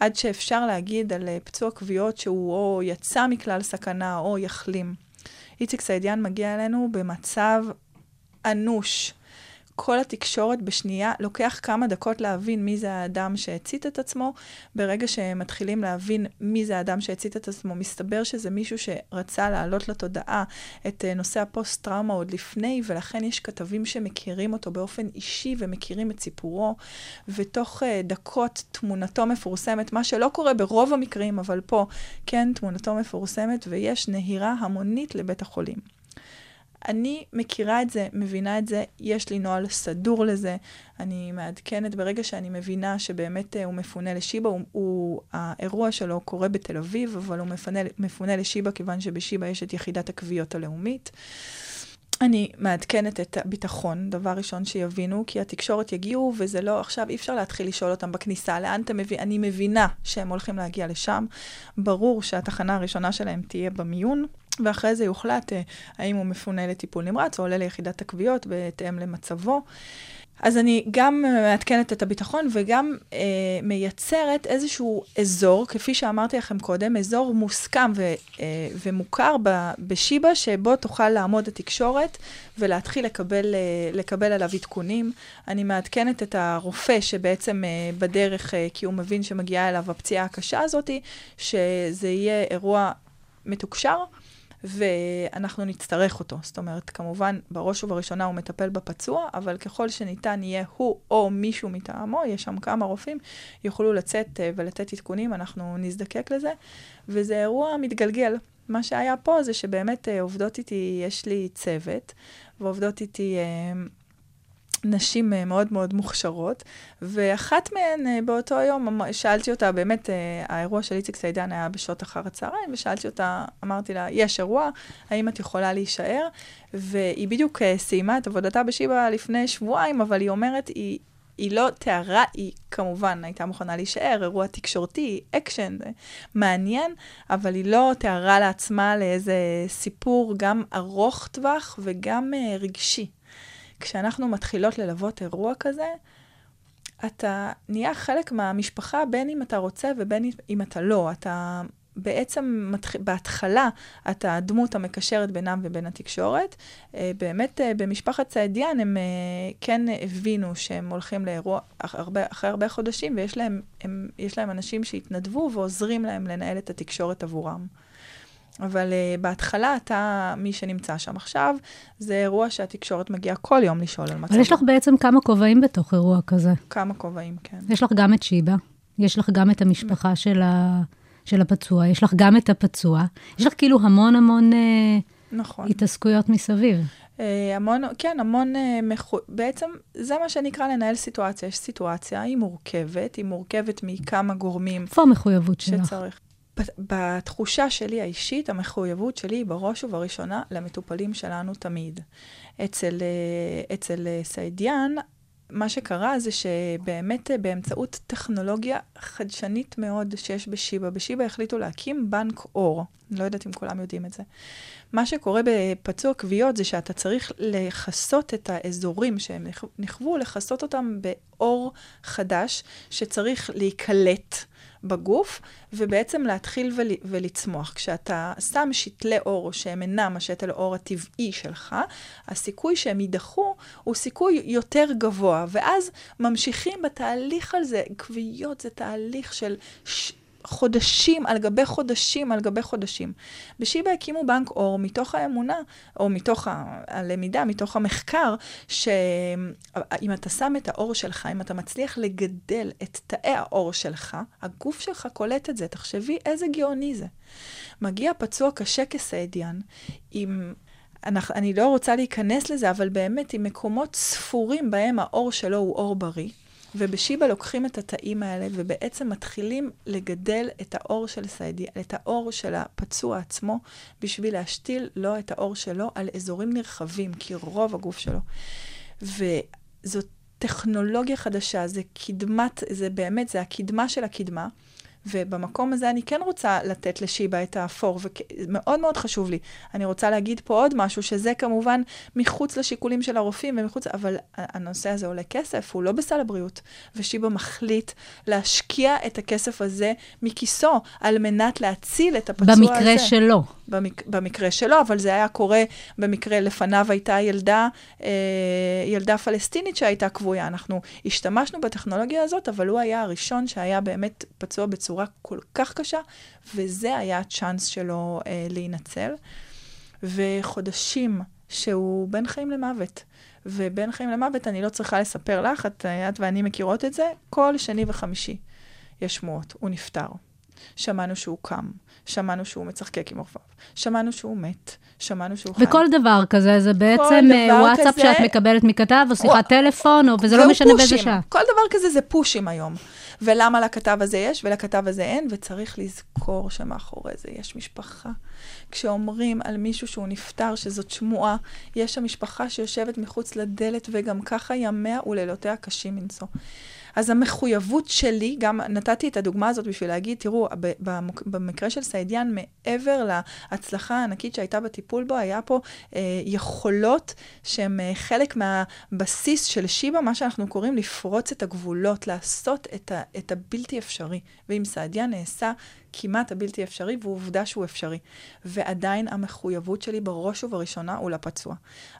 עד שאפשר להגיד על אה, פצוע כוויות שהוא או יצא מכלל סכנה או יחלים. איציק סעידיאן מגיע אלינו במצב אנוש. כל התקשורת בשנייה, לוקח כמה דקות להבין מי זה האדם שהצית את עצמו. ברגע שמתחילים להבין מי זה האדם שהצית את עצמו, מסתבר שזה מישהו שרצה להעלות לתודעה את אה, נושא הפוסט-טראומה עוד לפני, ולכן יש כתבים שמכירים אותו באופן אישי ומכירים את סיפורו, ותוך uh, דקות תמונתו מפורסמת, מה שלא קורה ברוב המקרים, אבל פה כן תמונתו מפורסמת, ויש נהירה המונית לבית החולים. אני מכירה את זה, מבינה את זה, יש לי נוהל סדור לזה. אני מעדכנת ברגע שאני מבינה שבאמת אה, הוא מפונה לשיבא, הוא, הוא, האירוע שלו קורה בתל אביב, אבל הוא מפנה, מפונה לשיבא כיוון שבשיבא יש את יחידת הכוויות הלאומית. אני מעדכנת את הביטחון, דבר ראשון שיבינו, כי התקשורת יגיעו, וזה לא, עכשיו אי אפשר להתחיל לשאול אותם בכניסה, לאן אתם מביאים, אני מבינה שהם הולכים להגיע לשם. ברור שהתחנה הראשונה שלהם תהיה במיון, ואחרי זה יוחלט אה, האם הוא מפונה לטיפול נמרץ או עולה ליחידת הכוויות בהתאם למצבו. אז אני גם מעדכנת את הביטחון וגם אה, מייצרת איזשהו אזור, כפי שאמרתי לכם קודם, אזור מוסכם ו, אה, ומוכר בשיבא, שבו תוכל לעמוד התקשורת ולהתחיל לקבל, אה, לקבל עליו עדכונים. אני מעדכנת את הרופא שבעצם אה, בדרך, אה, כי הוא מבין שמגיעה אליו הפציעה הקשה הזאת, שזה יהיה אירוע מתוקשר. ואנחנו נצטרך אותו. זאת אומרת, כמובן, בראש ובראשונה הוא מטפל בפצוע, אבל ככל שניתן יהיה הוא או מישהו מטעמו, יש שם כמה רופאים, יוכלו לצאת uh, ולתת עדכונים, אנחנו נזדקק לזה. וזה אירוע מתגלגל. מה שהיה פה זה שבאמת אה, עובדות איתי, יש לי צוות, ועובדות איתי אה, נשים אה, מאוד מאוד מוכשרות, ואחת מהן אה, באותו יום, אמ- שאלתי אותה, באמת, אה, האירוע של איציק סעידן היה בשעות אחר הצהריים, ושאלתי אותה, אמרתי לה, יש אירוע, האם את יכולה להישאר? והיא בדיוק סיימה את עבודתה בשיבא לפני שבועיים, אבל היא אומרת, היא... היא לא תיארה, היא כמובן הייתה מוכנה להישאר, אירוע תקשורתי, אקשן, מעניין, אבל היא לא תיארה לעצמה לאיזה סיפור גם ארוך טווח וגם רגשי. כשאנחנו מתחילות ללוות אירוע כזה, אתה נהיה חלק מהמשפחה, בין אם אתה רוצה ובין אם אתה לא. אתה בעצם, מתח... בהתחלה, אתה הדמות המקשרת בינם ובין התקשורת. אה, באמת, אה, במשפחת צעדיאן הם אה, כן הבינו שהם הולכים לאירוע הרבה, אחרי הרבה חודשים, ויש להם, הם, להם אנשים שהתנדבו ועוזרים להם לנהל את התקשורת עבורם. אבל uh, בהתחלה אתה, מי שנמצא שם עכשיו, זה אירוע שהתקשורת מגיעה כל יום לשאול על מצבו. אבל יש לך בעצם כמה כובעים בתוך אירוע כזה. כמה כובעים, כן. יש לך גם את שיבא, יש לך גם את המשפחה של, ה... של הפצוע, יש לך גם את הפצוע, יש לך כאילו המון המון אה, נכון. התעסקויות מסביב. אה, המון, כן, המון, אה, מחו... בעצם זה מה שנקרא לנהל סיטואציה. יש סיטואציה, היא מורכבת, היא מורכבת מכמה גורמים איפה המחויבות שלך? שצריך. בתחושה שלי האישית, המחויבות שלי היא בראש ובראשונה למטופלים שלנו תמיד. אצל, אה, אצל אה, סעידיאן, מה שקרה זה שבאמת אה, באמצעות טכנולוגיה חדשנית מאוד שיש בשיבא, בשיבא החליטו להקים בנק אור. לא יודעת אם כולם יודעים את זה. מה שקורה בפצוע כוויות זה שאתה צריך לכסות את האזורים שהם נכ- נכוו, לכסות אותם באור חדש שצריך להיקלט בגוף, ובעצם להתחיל ול, ולצמוח. כשאתה שם שתלי אור שהם אינם השתל האור הטבעי שלך, הסיכוי שהם יידחו הוא סיכוי יותר גבוה, ואז ממשיכים בתהליך הזה. כוויות זה תהליך של... ש... חודשים על גבי חודשים על גבי חודשים. בשיבא הקימו בנק אור מתוך האמונה, או מתוך הלמידה, מתוך המחקר, שאם אתה שם את האור שלך, אם אתה מצליח לגדל את תאי האור שלך, הגוף שלך קולט את זה. תחשבי איזה גאוני זה. מגיע פצוע קשה כסעדיאן, עם... אני לא רוצה להיכנס לזה, אבל באמת עם מקומות ספורים בהם האור שלו הוא אור בריא. ובשיבא לוקחים את התאים האלה ובעצם מתחילים לגדל את האור של סעדי, את האור של הפצוע עצמו, בשביל להשתיל לו את האור שלו על אזורים נרחבים, כי רוב הגוף שלו. וזאת טכנולוגיה חדשה, זה קדמת, זה באמת, זה הקדמה של הקדמה. ובמקום הזה אני כן רוצה לתת לשיבא את האפור, ומאוד מאוד חשוב לי. אני רוצה להגיד פה עוד משהו, שזה כמובן מחוץ לשיקולים של הרופאים ומחוץ, אבל הנושא הזה עולה כסף, הוא לא בסל הבריאות. ושיבא מחליט להשקיע את הכסף הזה מכיסו, על מנת להציל את הפצוע במקרה הזה. שלו. במק... במקרה שלו, אבל זה היה קורה במקרה, לפניו הייתה ילדה, אה, ילדה פלסטינית שהייתה כבויה. אנחנו השתמשנו בטכנולוגיה הזאת, אבל הוא היה הראשון שהיה באמת פצוע בצורה כל כך קשה, וזה היה הצ'אנס שלו אה, להינצל. וחודשים שהוא בין חיים למוות. ובין חיים למוות, אני לא צריכה לספר לך, את, את ואני מכירות את זה, כל שני וחמישי יש שמועות, הוא נפטר. שמענו שהוא קם, שמענו שהוא מצחקק עם עורפיו, שמענו שהוא מת, שמענו שהוא חי. וכל דבר כזה, זה בעצם אה, וואטסאפ כזה- שאת מקבלת מכתב, או שיחת או- טלפון, או, וזה לא משנה באיזה. שעה. כל דבר כזה זה פושים היום. ולמה לכתב הזה יש ולכתב הזה אין, וצריך לזכור שמאחורי זה יש משפחה. כשאומרים על מישהו שהוא נפטר, שזאת שמועה, יש שם משפחה שיושבת מחוץ לדלת, וגם ככה ימיה ולילותיה קשים מנשוא. אז המחויבות שלי, גם נתתי את הדוגמה הזאת בשביל להגיד, תראו, במק- במקרה של סעידיאן, מעבר להצלחה הענקית שהייתה בטיפול בו, היה פה אה, יכולות שהן אה, חלק מהבסיס של שיבא, מה שאנחנו קוראים לפרוץ את הגבולות, לעשות את, ה- את הבלתי אפשרי. ועם סעידיאן נעשה כמעט הבלתי אפשרי, ועובדה שהוא אפשרי. ועדיין המחויבות שלי בראש ובראשונה הוא לפצוע.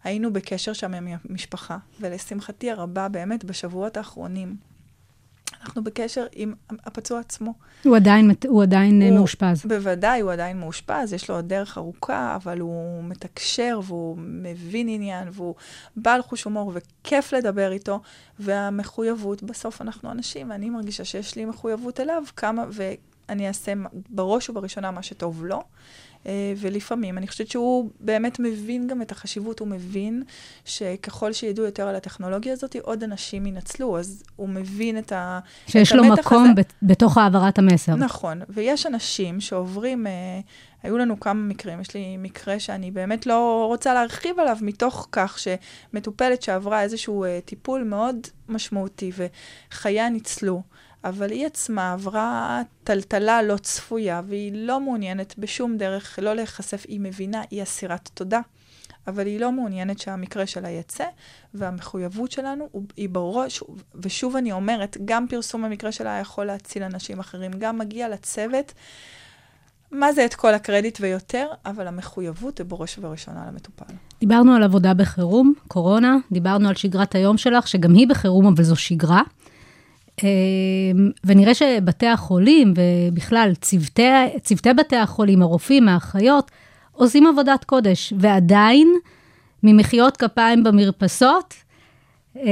היינו בקשר שם עם המשפחה, ולשמחתי הרבה, באמת, בשבועות האחרונים, אנחנו בקשר עם הפצוע עצמו. הוא עדיין, הוא עדיין אה, הוא- מאושפז. בוודאי, הוא עדיין מאושפז, יש לו עוד דרך ארוכה, אבל הוא מתקשר והוא מבין עניין והוא בעל חוש הומור וכיף לדבר איתו, והמחויבות, בסוף אנחנו אנשים, ואני מרגישה שיש לי מחויבות אליו, כמה, ואני אעשה בראש ובראשונה מה שטוב לו. אה, ולפעמים אני חושבת שהוא באמת מבין גם את החשיבות, הוא מבין שככל שידעו יותר על הטכנולוגיה הזאת, עוד אנשים ינצלו, אז הוא מבין את ה... שיש את לו מקום הזה. בת- בתוך העברת המסר. נכון, ויש אנשים שעוברים, אה, היו לנו כמה מקרים, יש לי מקרה שאני באמת לא רוצה להרחיב עליו, מתוך כך שמטופלת שעברה איזשהו אה, טיפול מאוד משמעותי וחייה ניצלו, אבל היא עצמה עברה טלטלה לא צפויה, והיא לא מעוניינת בשום דרך לא להיחשף, היא מבינה, היא אסירת תודה. אבל היא לא מעוניינת שהמקרה שלה יצא, והמחויבות שלנו היא בראש, ושוב אני אומרת, גם פרסום המקרה שלה יכול להציל אנשים אחרים, גם מגיע לצוות, מה זה את כל הקרדיט ויותר, אבל המחויבות היא בראש ובראשונה למטופל. דיברנו על עבודה בחירום, קורונה, דיברנו על שגרת היום שלך, שגם היא בחירום, אבל זו שגרה. אה, ונראה שבתי החולים, ובכלל צוותי, צוותי בתי החולים, הרופאים, האחיות, עושים עבודת קודש, ועדיין, ממחיאות כפיים במרפסות, אה,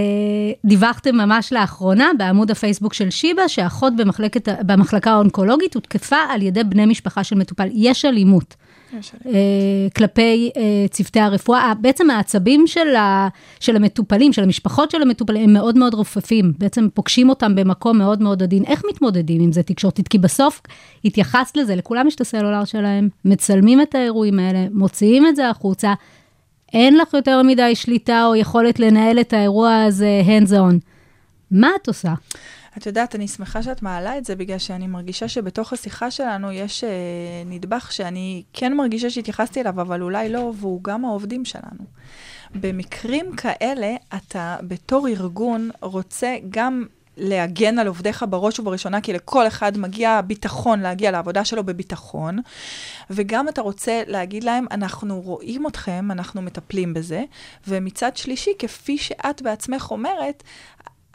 דיווחתם ממש לאחרונה בעמוד הפייסבוק של שיבא, שאחות במחלקת, במחלקה האונקולוגית הותקפה על ידי בני משפחה של מטופל. יש אלימות. אה, כלפי אה, צוותי הרפואה. בעצם העצבים של, ה, של המטופלים, של המשפחות של המטופלים, הם מאוד מאוד רופפים. בעצם פוגשים אותם במקום מאוד מאוד עדין. איך מתמודדים עם זה תקשורתית? כי בסוף התייחסת לזה, לכולם יש את הסלולר שלהם, מצלמים את האירועים האלה, מוציאים את זה החוצה. אין לך יותר מדי שליטה או יכולת לנהל את האירוע הזה hands on. מה את עושה? את יודעת, אני שמחה שאת מעלה את זה, בגלל שאני מרגישה שבתוך השיחה שלנו יש אה, נדבך שאני כן מרגישה שהתייחסתי אליו, אבל אולי לא, והוא גם העובדים שלנו. במקרים כאלה, אתה בתור ארגון רוצה גם להגן על עובדיך בראש ובראשונה, כי לכל אחד מגיע ביטחון להגיע לעבודה שלו בביטחון, וגם אתה רוצה להגיד להם, אנחנו רואים אתכם, אנחנו מטפלים בזה, ומצד שלישי, כפי שאת בעצמך אומרת,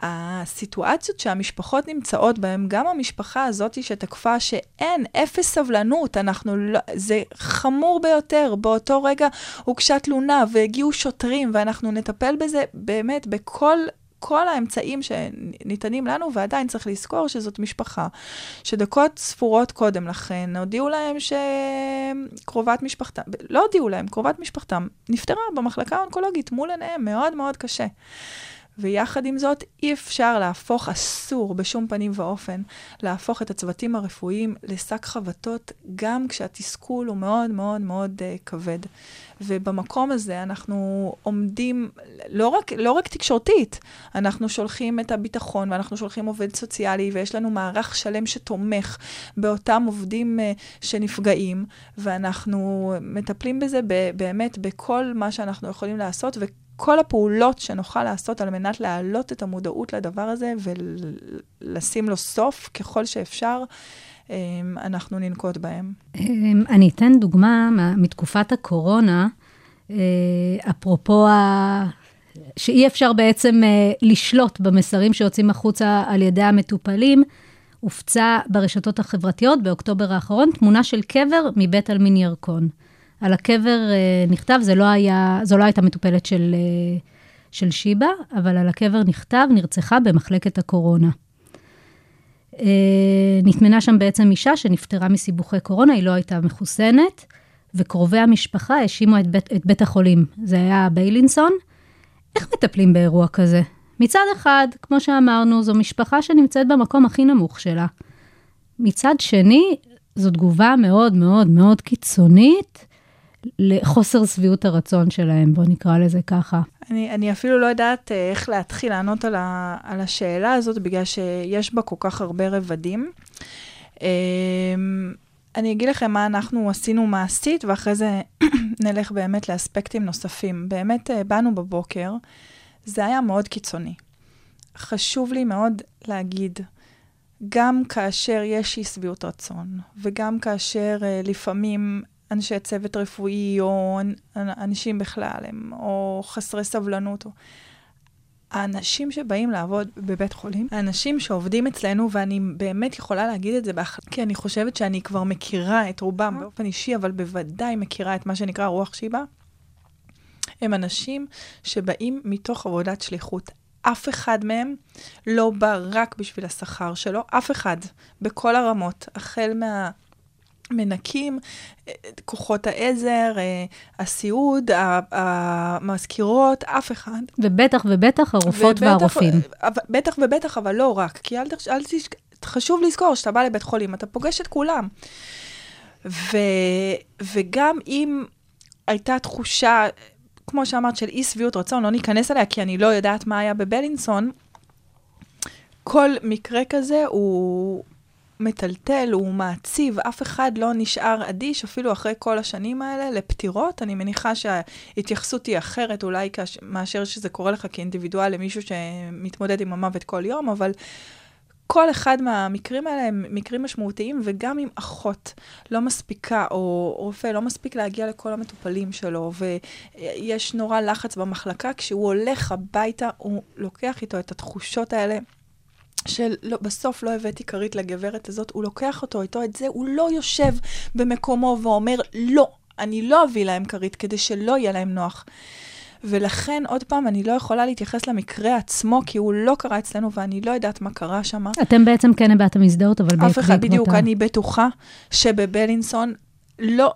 הסיטואציות שהמשפחות נמצאות בהן, גם המשפחה הזאת שתקפה שאין, אפס סבלנות, אנחנו לא, זה חמור ביותר. באותו רגע הוגשה תלונה והגיעו שוטרים, ואנחנו נטפל בזה באמת בכל... כל האמצעים שניתנים לנו, ועדיין צריך לזכור שזאת משפחה, שדקות ספורות קודם לכן הודיעו להם שקרובת משפחתם, לא הודיעו להם, קרובת משפחתם נפטרה במחלקה האונקולוגית מול עיניהם, מאוד מאוד קשה. ויחד עם זאת, אי אפשר להפוך, אסור בשום פנים ואופן, להפוך את הצוותים הרפואיים לשק חבטות, גם כשהתסכול הוא מאוד מאוד מאוד uh, כבד. ובמקום הזה אנחנו עומדים, לא רק, לא רק תקשורתית, אנחנו שולחים את הביטחון ואנחנו שולחים עובד סוציאלי, ויש לנו מערך שלם שתומך באותם עובדים uh, שנפגעים, ואנחנו מטפלים בזה ב- באמת בכל מה שאנחנו יכולים לעשות, ו... כל הפעולות שנוכל לעשות על מנת להעלות את המודעות לדבר הזה ולשים לו סוף ככל שאפשר, אמ, אנחנו ננקוט בהם. אמ, אני אתן דוגמה מה- מתקופת הקורונה, אה, אפרופו ה... שאי אפשר בעצם אה, לשלוט במסרים שיוצאים החוצה על ידי המטופלים. הופצה ברשתות החברתיות באוקטובר האחרון תמונה של קבר מבית עלמין ירקון. על הקבר אה, נכתב, זה לא היה, זו לא הייתה מטופלת של, אה, של שיבא, אבל על הקבר נכתב, נרצחה במחלקת הקורונה. אה, נטמנה שם בעצם אישה שנפטרה מסיבוכי קורונה, היא לא הייתה מחוסנת, וקרובי המשפחה האשימו את את בית החולים. זה היה ביילינסון. איך מטפלים באירוע כזה? מצד אחד, כמו שאמרנו, זו משפחה שנמצאת במקום הכי נמוך שלה. מצד שני, זו תגובה מאוד מאוד מאוד קיצונית לחוסר שביעות הרצון שלהם, בואו נקרא לזה ככה. אני, אני אפילו לא יודעת אה, איך להתחיל לענות על, ה, על השאלה הזאת, בגלל שיש בה כל כך הרבה רבדים. אמ, אני אגיד לכם מה אנחנו עשינו מעשית, ואחרי זה נלך באמת לאספקטים נוספים. באמת אה, באנו בבוקר, זה היה מאוד קיצוני. חשוב לי מאוד להגיד, גם כאשר יש אי שביעות רצון, וגם כאשר uh, לפעמים אנשי צוות רפואי, או אנ- אנשים בכלל, הם או חסרי סבלנות, או... האנשים שבאים לעבוד בבית חולים, האנשים שעובדים אצלנו, ואני באמת יכולה להגיד את זה, באח... כי אני חושבת שאני כבר מכירה את רובם באופן אישי, אבל בוודאי מכירה את מה שנקרא רוח שיבה, הם אנשים שבאים מתוך עבודת שליחות. אף אחד מהם לא בא רק בשביל השכר שלו, אף אחד, בכל הרמות, החל מה... מנקים, אה, כוחות העזר, אה, הסיעוד, המזכירות, אף אחד. ובטח ובטח הרופאות ובטח- והרופאים. בטח ובטח, אבל לא רק. כי אל, תשכ... חשוב לזכור שאתה בא לבית חולים, אתה פוגש את כולם. ו... וגם אם הייתה תחושה, כמו שאמרת, של אי שביעות רצון, לא ניכנס אליה, כי אני לא יודעת מה היה בבלינסון, כל מקרה כזה הוא מטלטל, הוא מעציב, אף אחד לא נשאר אדיש, אפילו אחרי כל השנים האלה, לפטירות. אני מניחה שההתייחסות היא אחרת אולי כש... מאשר שזה קורה לך כאינדיבידואל למישהו שמתמודד עם המוות כל יום, אבל כל אחד מהמקרים האלה הם מקרים משמעותיים, וגם אם אחות לא מספיקה, או רופא לא מספיק להגיע לכל המטופלים שלו, ויש נורא לחץ במחלקה, כשהוא הולך הביתה, הוא לוקח איתו את התחושות האלה. של לא, בסוף לא הבאתי כרית לגברת הזאת, הוא לוקח אותו איתו את זה, הוא לא יושב במקומו ואומר, לא, אני לא אביא להם כרית כדי שלא יהיה להם נוח. ולכן, עוד פעם, אני לא יכולה להתייחס למקרה עצמו, כי הוא לא קרה אצלנו ואני לא יודעת מה קרה שם. אתם בעצם כן הבעתם הזדהות, אבל אף אחד, בדיוק, בעקבות אני בטוחה שבבלינסון לא,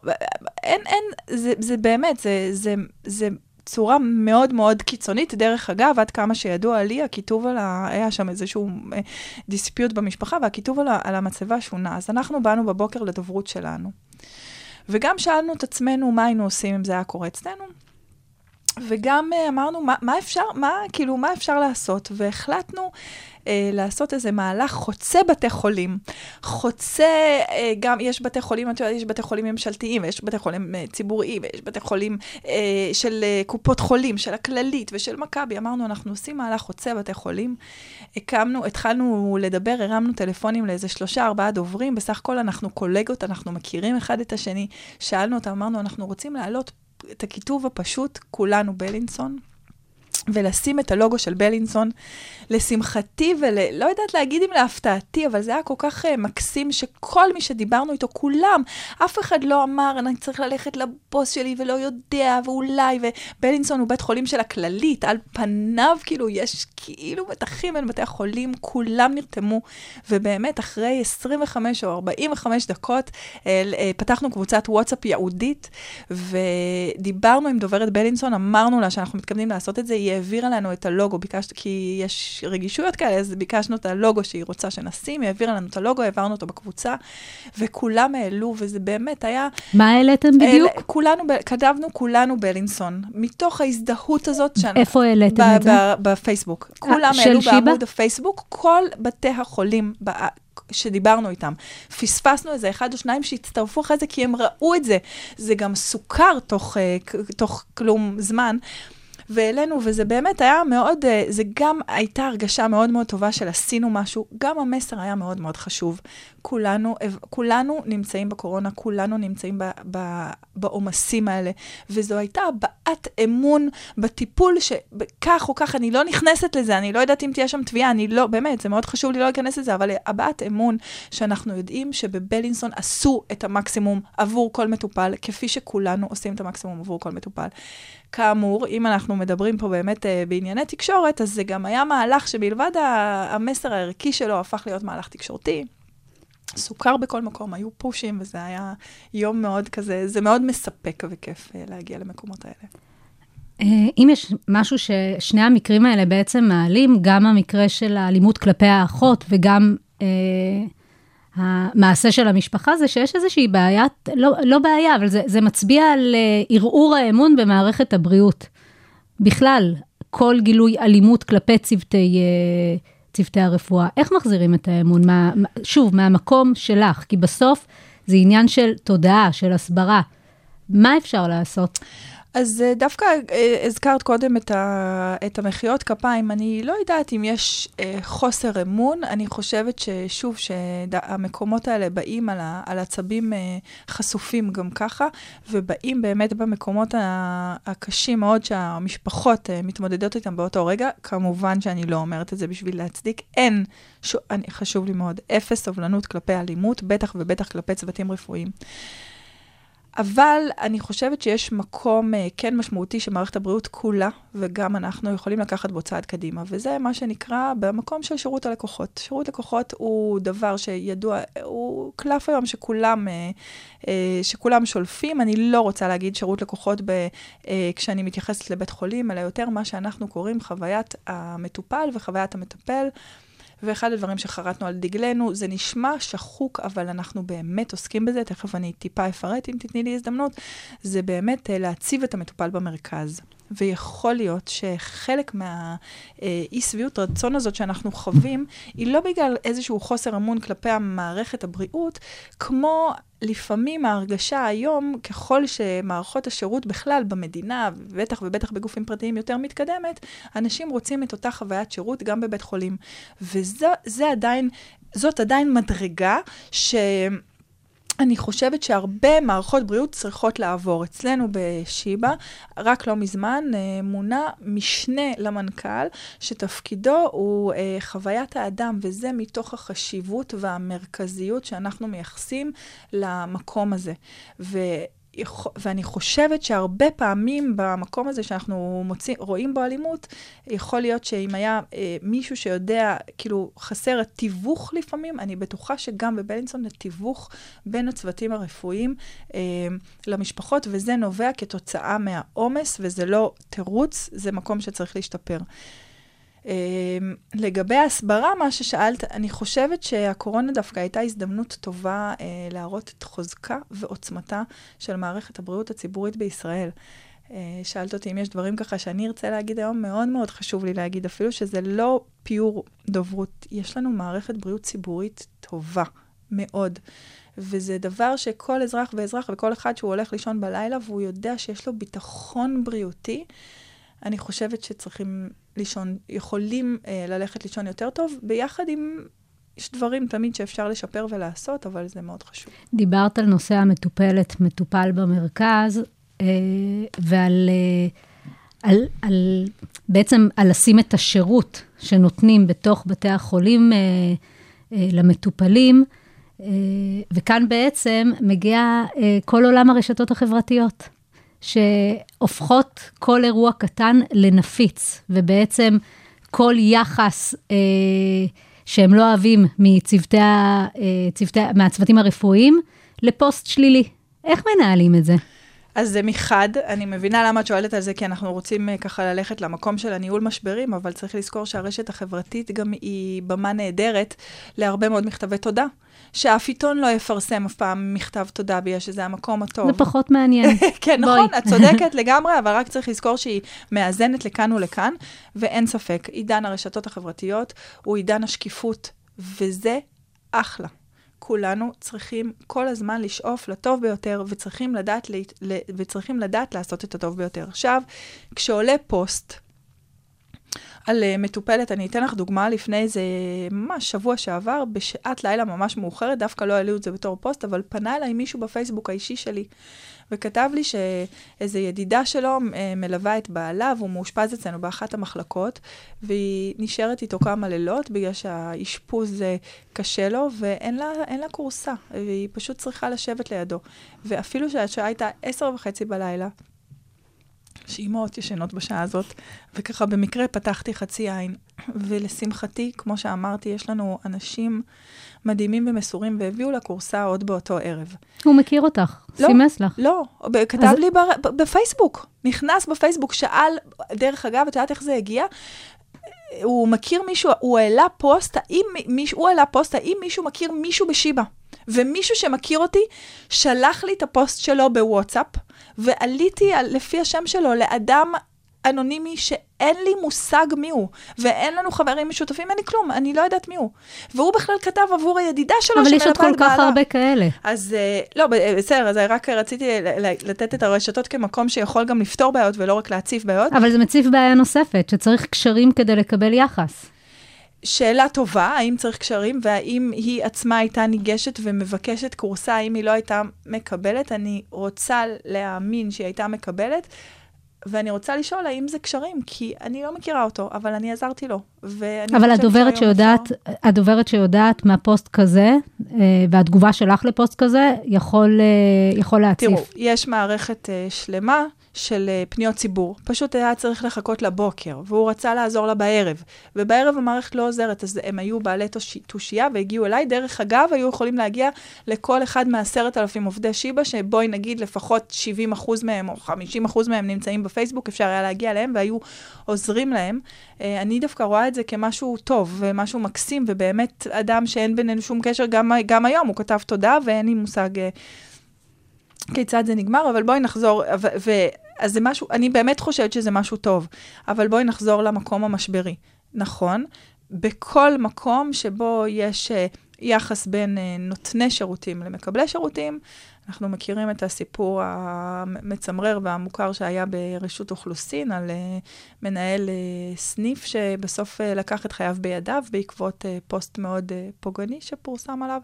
אין, אין, זה, זה באמת, זה, זה, זה צורה מאוד מאוד קיצונית. דרך אגב, עד כמה שידוע לי, הכיתוב על ה... היה שם איזשהו אה, דיספיוט במשפחה, והכיתוב על. על המצבה שונה. אז אנחנו באנו בבוקר לדוברות שלנו. וגם שאלנו את עצמנו מה היינו עושים אם זה היה קורה אצלנו. וגם אה, אמרנו, מה, מה אפשר, מה, כאילו, מה אפשר לעשות? והחלטנו אה, לעשות איזה מהלך חוצה בתי חולים. חוצה, אה, גם יש בתי חולים, את יודעת, יש בתי חולים ממשלתיים, ויש בתי חולים אה, ציבוריים, ויש בתי חולים אה, של אה, קופות חולים, של הכללית ושל מכבי. אמרנו, אנחנו עושים מהלך חוצה בתי חולים. הקמנו, התחלנו לדבר, הרמנו טלפונים לאיזה שלושה, ארבעה דוברים. בסך הכל אנחנו קולגות, אנחנו מכירים אחד את השני. שאלנו אותם, אמרנו, אנחנו רוצים להעלות את הכיתוב הפשוט, כולנו בלינסון, ולשים את הלוגו של בלינסון. לשמחתי ולא יודעת להגיד אם להפתעתי, אבל זה היה כל כך uh, מקסים שכל מי שדיברנו איתו, כולם, אף אחד לא אמר, אני צריך ללכת לבוס שלי ולא יודע, ואולי, ובלינסון הוא בית חולים של הכללית, על פניו כאילו יש כאילו מתחים בין בתי החולים, כולם נרתמו, ובאמת אחרי 25 או 45 דקות uh, uh, פתחנו קבוצת וואטסאפ ייעודית, ודיברנו עם דוברת בלינסון, אמרנו לה שאנחנו מתכוונים לעשות את זה, היא העבירה לנו את הלוגו, ביקשת, כי יש רגישויות כאלה, אז ביקשנו את הלוגו שהיא רוצה שנשים, היא העבירה לנו את הלוגו, העברנו אותו בקבוצה, וכולם העלו, וזה באמת היה... מה העליתם בדיוק? אל, כולנו, כתבנו כולנו בלינסון, מתוך ההזדהות הזאת שאנחנו... איפה העליתם ב- את זה? בפייסבוק. כולם של העלו שיבא? בעמוד הפייסבוק, כל בתי החולים בא- שדיברנו איתם. פספסנו איזה אחד או שניים שהצטרפו אחרי זה, כי הם ראו את זה. זה גם סוכר תוך, אה, תוך כלום זמן. והעלינו, וזה באמת היה מאוד, אה, זה גם הייתה הרגשה מאוד מאוד טובה של עשינו משהו, גם המסר היה מאוד מאוד חשוב. כולנו, כולנו נמצאים בקורונה, כולנו נמצאים בעומסים האלה, וזו הייתה הבעת אמון בטיפול שכך או כך, אני לא נכנסת לזה, אני לא יודעת אם תהיה שם תביעה, אני לא, באמת, זה מאוד חשוב לי לא להיכנס לזה, אבל הבעת אמון שאנחנו יודעים שבבלינסון עשו את המקסימום עבור כל מטופל, כפי שכולנו עושים את המקסימום עבור כל מטופל. כאמור, אם אנחנו מדברים פה באמת uh, בענייני תקשורת, אז זה גם היה מהלך שמלבד המסר הערכי שלו הפך להיות מהלך תקשורתי. סוכר בכל מקום, היו פושים, וזה היה יום מאוד כזה, זה מאוד מספק וכיף uh, להגיע למקומות האלה. אה, אם יש משהו ששני המקרים האלה בעצם מעלים, גם המקרה של האלימות כלפי האחות וגם אה, המעשה של המשפחה, זה שיש איזושהי בעיה, לא, לא בעיה, אבל זה, זה מצביע על אה, ערעור האמון במערכת הבריאות. בכלל, כל גילוי אלימות כלפי צוותי, אה, צוותי הרפואה, איך מחזירים את האמון? מה, שוב, מהמקום שלך, כי בסוף זה עניין של תודעה, של הסברה. מה אפשר לעשות? אז אה, דווקא אה, הזכרת קודם את, ה, את המחיאות כפיים. אני לא יודעת אם יש אה, חוסר אמון. אני חושבת ששוב, שהמקומות האלה באים על, ה, על עצבים אה, חשופים גם ככה, ובאים באמת במקומות ה, הקשים מאוד שהמשפחות אה, מתמודדות איתם באותו רגע. כמובן שאני לא אומרת את זה בשביל להצדיק. אין, ש, אני, חשוב לי מאוד, אפס סובלנות כלפי אלימות, בטח ובטח כלפי צוותים רפואיים. אבל אני חושבת שיש מקום אה, כן משמעותי שמערכת הבריאות כולה, וגם אנחנו יכולים לקחת בו צעד קדימה, וזה מה שנקרא במקום של שירות הלקוחות. שירות לקוחות הוא דבר שידוע, הוא קלף היום שכולם, אה, אה, שכולם שולפים. אני לא רוצה להגיד שירות לקוחות ב, כשאני מתייחסת לבית חולים, אלא יותר מה שאנחנו קוראים חוויית המטופל וחוויית המטפל. ואחד הדברים שחרטנו על דגלנו, זה נשמע שחוק, אבל אנחנו באמת עוסקים בזה, תכף אני טיפה אפרט אם תתני לי הזדמנות, זה באמת אה, להציב את המטופל במרכז. ויכול להיות שחלק מהאי שביעות רצון הזאת שאנחנו חווים, היא לא בגלל איזשהו חוסר אמון כלפי המערכת הבריאות, כמו לפעמים ההרגשה היום, ככל שמערכות השירות בכלל במדינה, בטח ובטח בגופים פרטיים יותר מתקדמת, אנשים רוצים את אותה חוויית שירות גם בבית חולים. וזה עדיין, עדיין מדרגה ש... אני חושבת שהרבה מערכות בריאות צריכות לעבור. אצלנו בשיבא, רק לא מזמן, אה, מונה משנה למנכ"ל, שתפקידו הוא אה, חוויית האדם, וזה מתוך החשיבות והמרכזיות שאנחנו מייחסים למקום הזה. ו... ואני חושבת שהרבה פעמים במקום הזה שאנחנו מוצאים, רואים בו אלימות, יכול להיות שאם היה אה, מישהו שיודע, כאילו חסר התיווך לפעמים, אני בטוחה שגם בבלינסון התיווך בין הצוותים הרפואיים אה, למשפחות, וזה נובע כתוצאה מהעומס, וזה לא תירוץ, זה מקום שצריך להשתפר. אמ, לגבי ההסברה, מה ששאלת, אני חושבת שהקורונה דווקא הייתה הזדמנות טובה אה, להראות את חוזקה ועוצמתה של מערכת הבריאות הציבורית בישראל. אה, שאלת אותי אם יש דברים ככה שאני ארצה להגיד היום, מאוד מאוד חשוב לי להגיד, אפילו שזה לא פיור דוברות, יש לנו מערכת בריאות ציבורית טובה מאוד. וזה דבר שכל אזרח ואזרח וכל אחד שהוא הולך לישון בלילה והוא יודע שיש לו ביטחון בריאותי, אני חושבת שצריכים לישון, יכולים אה, ללכת לישון יותר טוב, ביחד עם... יש דברים תמיד שאפשר לשפר ולעשות, אבל זה מאוד חשוב. דיברת על נושא המטופלת, מטופל במרכז, אה, ועל אה, על, על, בעצם על לשים את השירות שנותנים בתוך בתי החולים אה, אה, למטופלים, אה, וכאן בעצם מגיע אה, כל עולם הרשתות החברתיות. שהופכות כל אירוע קטן לנפיץ, ובעצם כל יחס אה, שהם לא אוהבים מצוותי, אה, צוותי, מהצוותים הרפואיים, לפוסט שלילי. איך מנהלים את זה? אז זה מחד, אני מבינה למה את שואלת על זה, כי אנחנו רוצים uh, ככה ללכת למקום של הניהול משברים, אבל צריך לזכור שהרשת החברתית גם היא במה נהדרת להרבה מאוד מכתבי תודה. שאף עיתון לא יפרסם אף פעם מכתב תודה בגלל שזה המקום הטוב. זה פחות מעניין. כן, נכון, את צודקת לגמרי, אבל רק צריך לזכור שהיא מאזנת לכאן ולכאן, ואין ספק, עידן הרשתות החברתיות הוא עידן השקיפות, וזה אחלה. כולנו צריכים כל הזמן לשאוף לטוב ביותר, וצריכים לדעת, וצריכים לדעת לעשות את הטוב ביותר. עכשיו, כשעולה פוסט, על uh, מטופלת, אני אתן לך דוגמה לפני איזה ממש שבוע שעבר, בשעת לילה ממש מאוחרת, דווקא לא העלו את זה בתור פוסט, אבל פנה אליי מישהו בפייסבוק האישי שלי, וכתב לי שאיזו ידידה שלו uh, מלווה את בעלה, והוא מאושפז אצלנו באחת המחלקות, והיא נשארת איתו כמה לילות, בגלל שהאשפוז uh, קשה לו, ואין לה, לה כורסה, והיא פשוט צריכה לשבת לידו. ואפילו שהשעה הייתה עשר וחצי בלילה, שאימהות ישנות בשעה הזאת, וככה במקרה פתחתי חצי עין. ולשמחתי, כמו שאמרתי, יש לנו אנשים מדהימים ומסורים, והביאו לקורס עוד באותו ערב. הוא מכיר אותך, לא, סימס לך. לא, כתב אז... לי בר... בפייסבוק, נכנס בפייסבוק, שאל, דרך אגב, את יודעת איך זה הגיע? הוא מכיר מישהו, הוא העלה פוסט, האם מישהו, הוא העלה פוסט, האם מישהו מכיר מישהו בשיבא? ומישהו שמכיר אותי, שלח לי את הפוסט שלו בוואטסאפ, ועליתי על, לפי השם שלו לאדם אנונימי שאין לי מושג מי הוא, ואין לנו חברים משותפים, אין לי כלום, אני לא יודעת מי הוא. והוא בכלל כתב עבור הידידה שלו שמלווה את בעלה. אבל יש עוד כל כך הרבה כאלה. אז אה, לא, בסדר, אז רק רציתי לתת את הרשתות כמקום שיכול גם לפתור בעיות ולא רק להציף בעיות. אבל זה מציף בעיה נוספת, שצריך קשרים כדי לקבל יחס. שאלה טובה, האם צריך קשרים, והאם היא עצמה הייתה ניגשת ומבקשת קורסה, האם היא לא הייתה מקבלת. אני רוצה להאמין שהיא הייתה מקבלת. ואני רוצה לשאול האם זה קשרים, כי אני לא מכירה אותו, אבל אני עזרתי לו. אבל הדוברת שיודעת, אפשר- הדוברת שיודעת מהפוסט כזה, אה, והתגובה שלך לפוסט כזה, יכול, אה, יכול להציף. תראו, יש מערכת uh, שלמה של uh, פניות ציבור. פשוט היה צריך לחכות לבוקר, והוא רצה לעזור לה בערב. ובערב המערכת לא עוזרת, אז הם היו בעלי תוש- תושייה והגיעו אליי. דרך אגב, היו יכולים להגיע לכל אחד מעשרת אלפים עובדי שיבא, שבואי נגיד לפחות 70 אחוז מהם או 50 אחוז מהם נמצאים בפייסבוק, אפשר היה להגיע אליהם והיו עוזרים להם. Uh, אני דווקא רואה את זה כמשהו טוב ומשהו מקסים, ובאמת אדם שאין בינינו שום קשר, גם, גם היום הוא כתב תודה ואין לי מושג... כיצד זה נגמר, אבל בואי נחזור, ו, ו, אז זה משהו, אני באמת חושבת שזה משהו טוב, אבל בואי נחזור למקום המשברי. נכון, בכל מקום שבו יש uh, יחס בין uh, נותני שירותים למקבלי שירותים, אנחנו מכירים את הסיפור המצמרר והמוכר שהיה ברשות אוכלוסין על uh, מנהל סניף שבסוף לקח את חייו בידיו בעקבות פוסט מאוד פוגעני שפורסם עליו.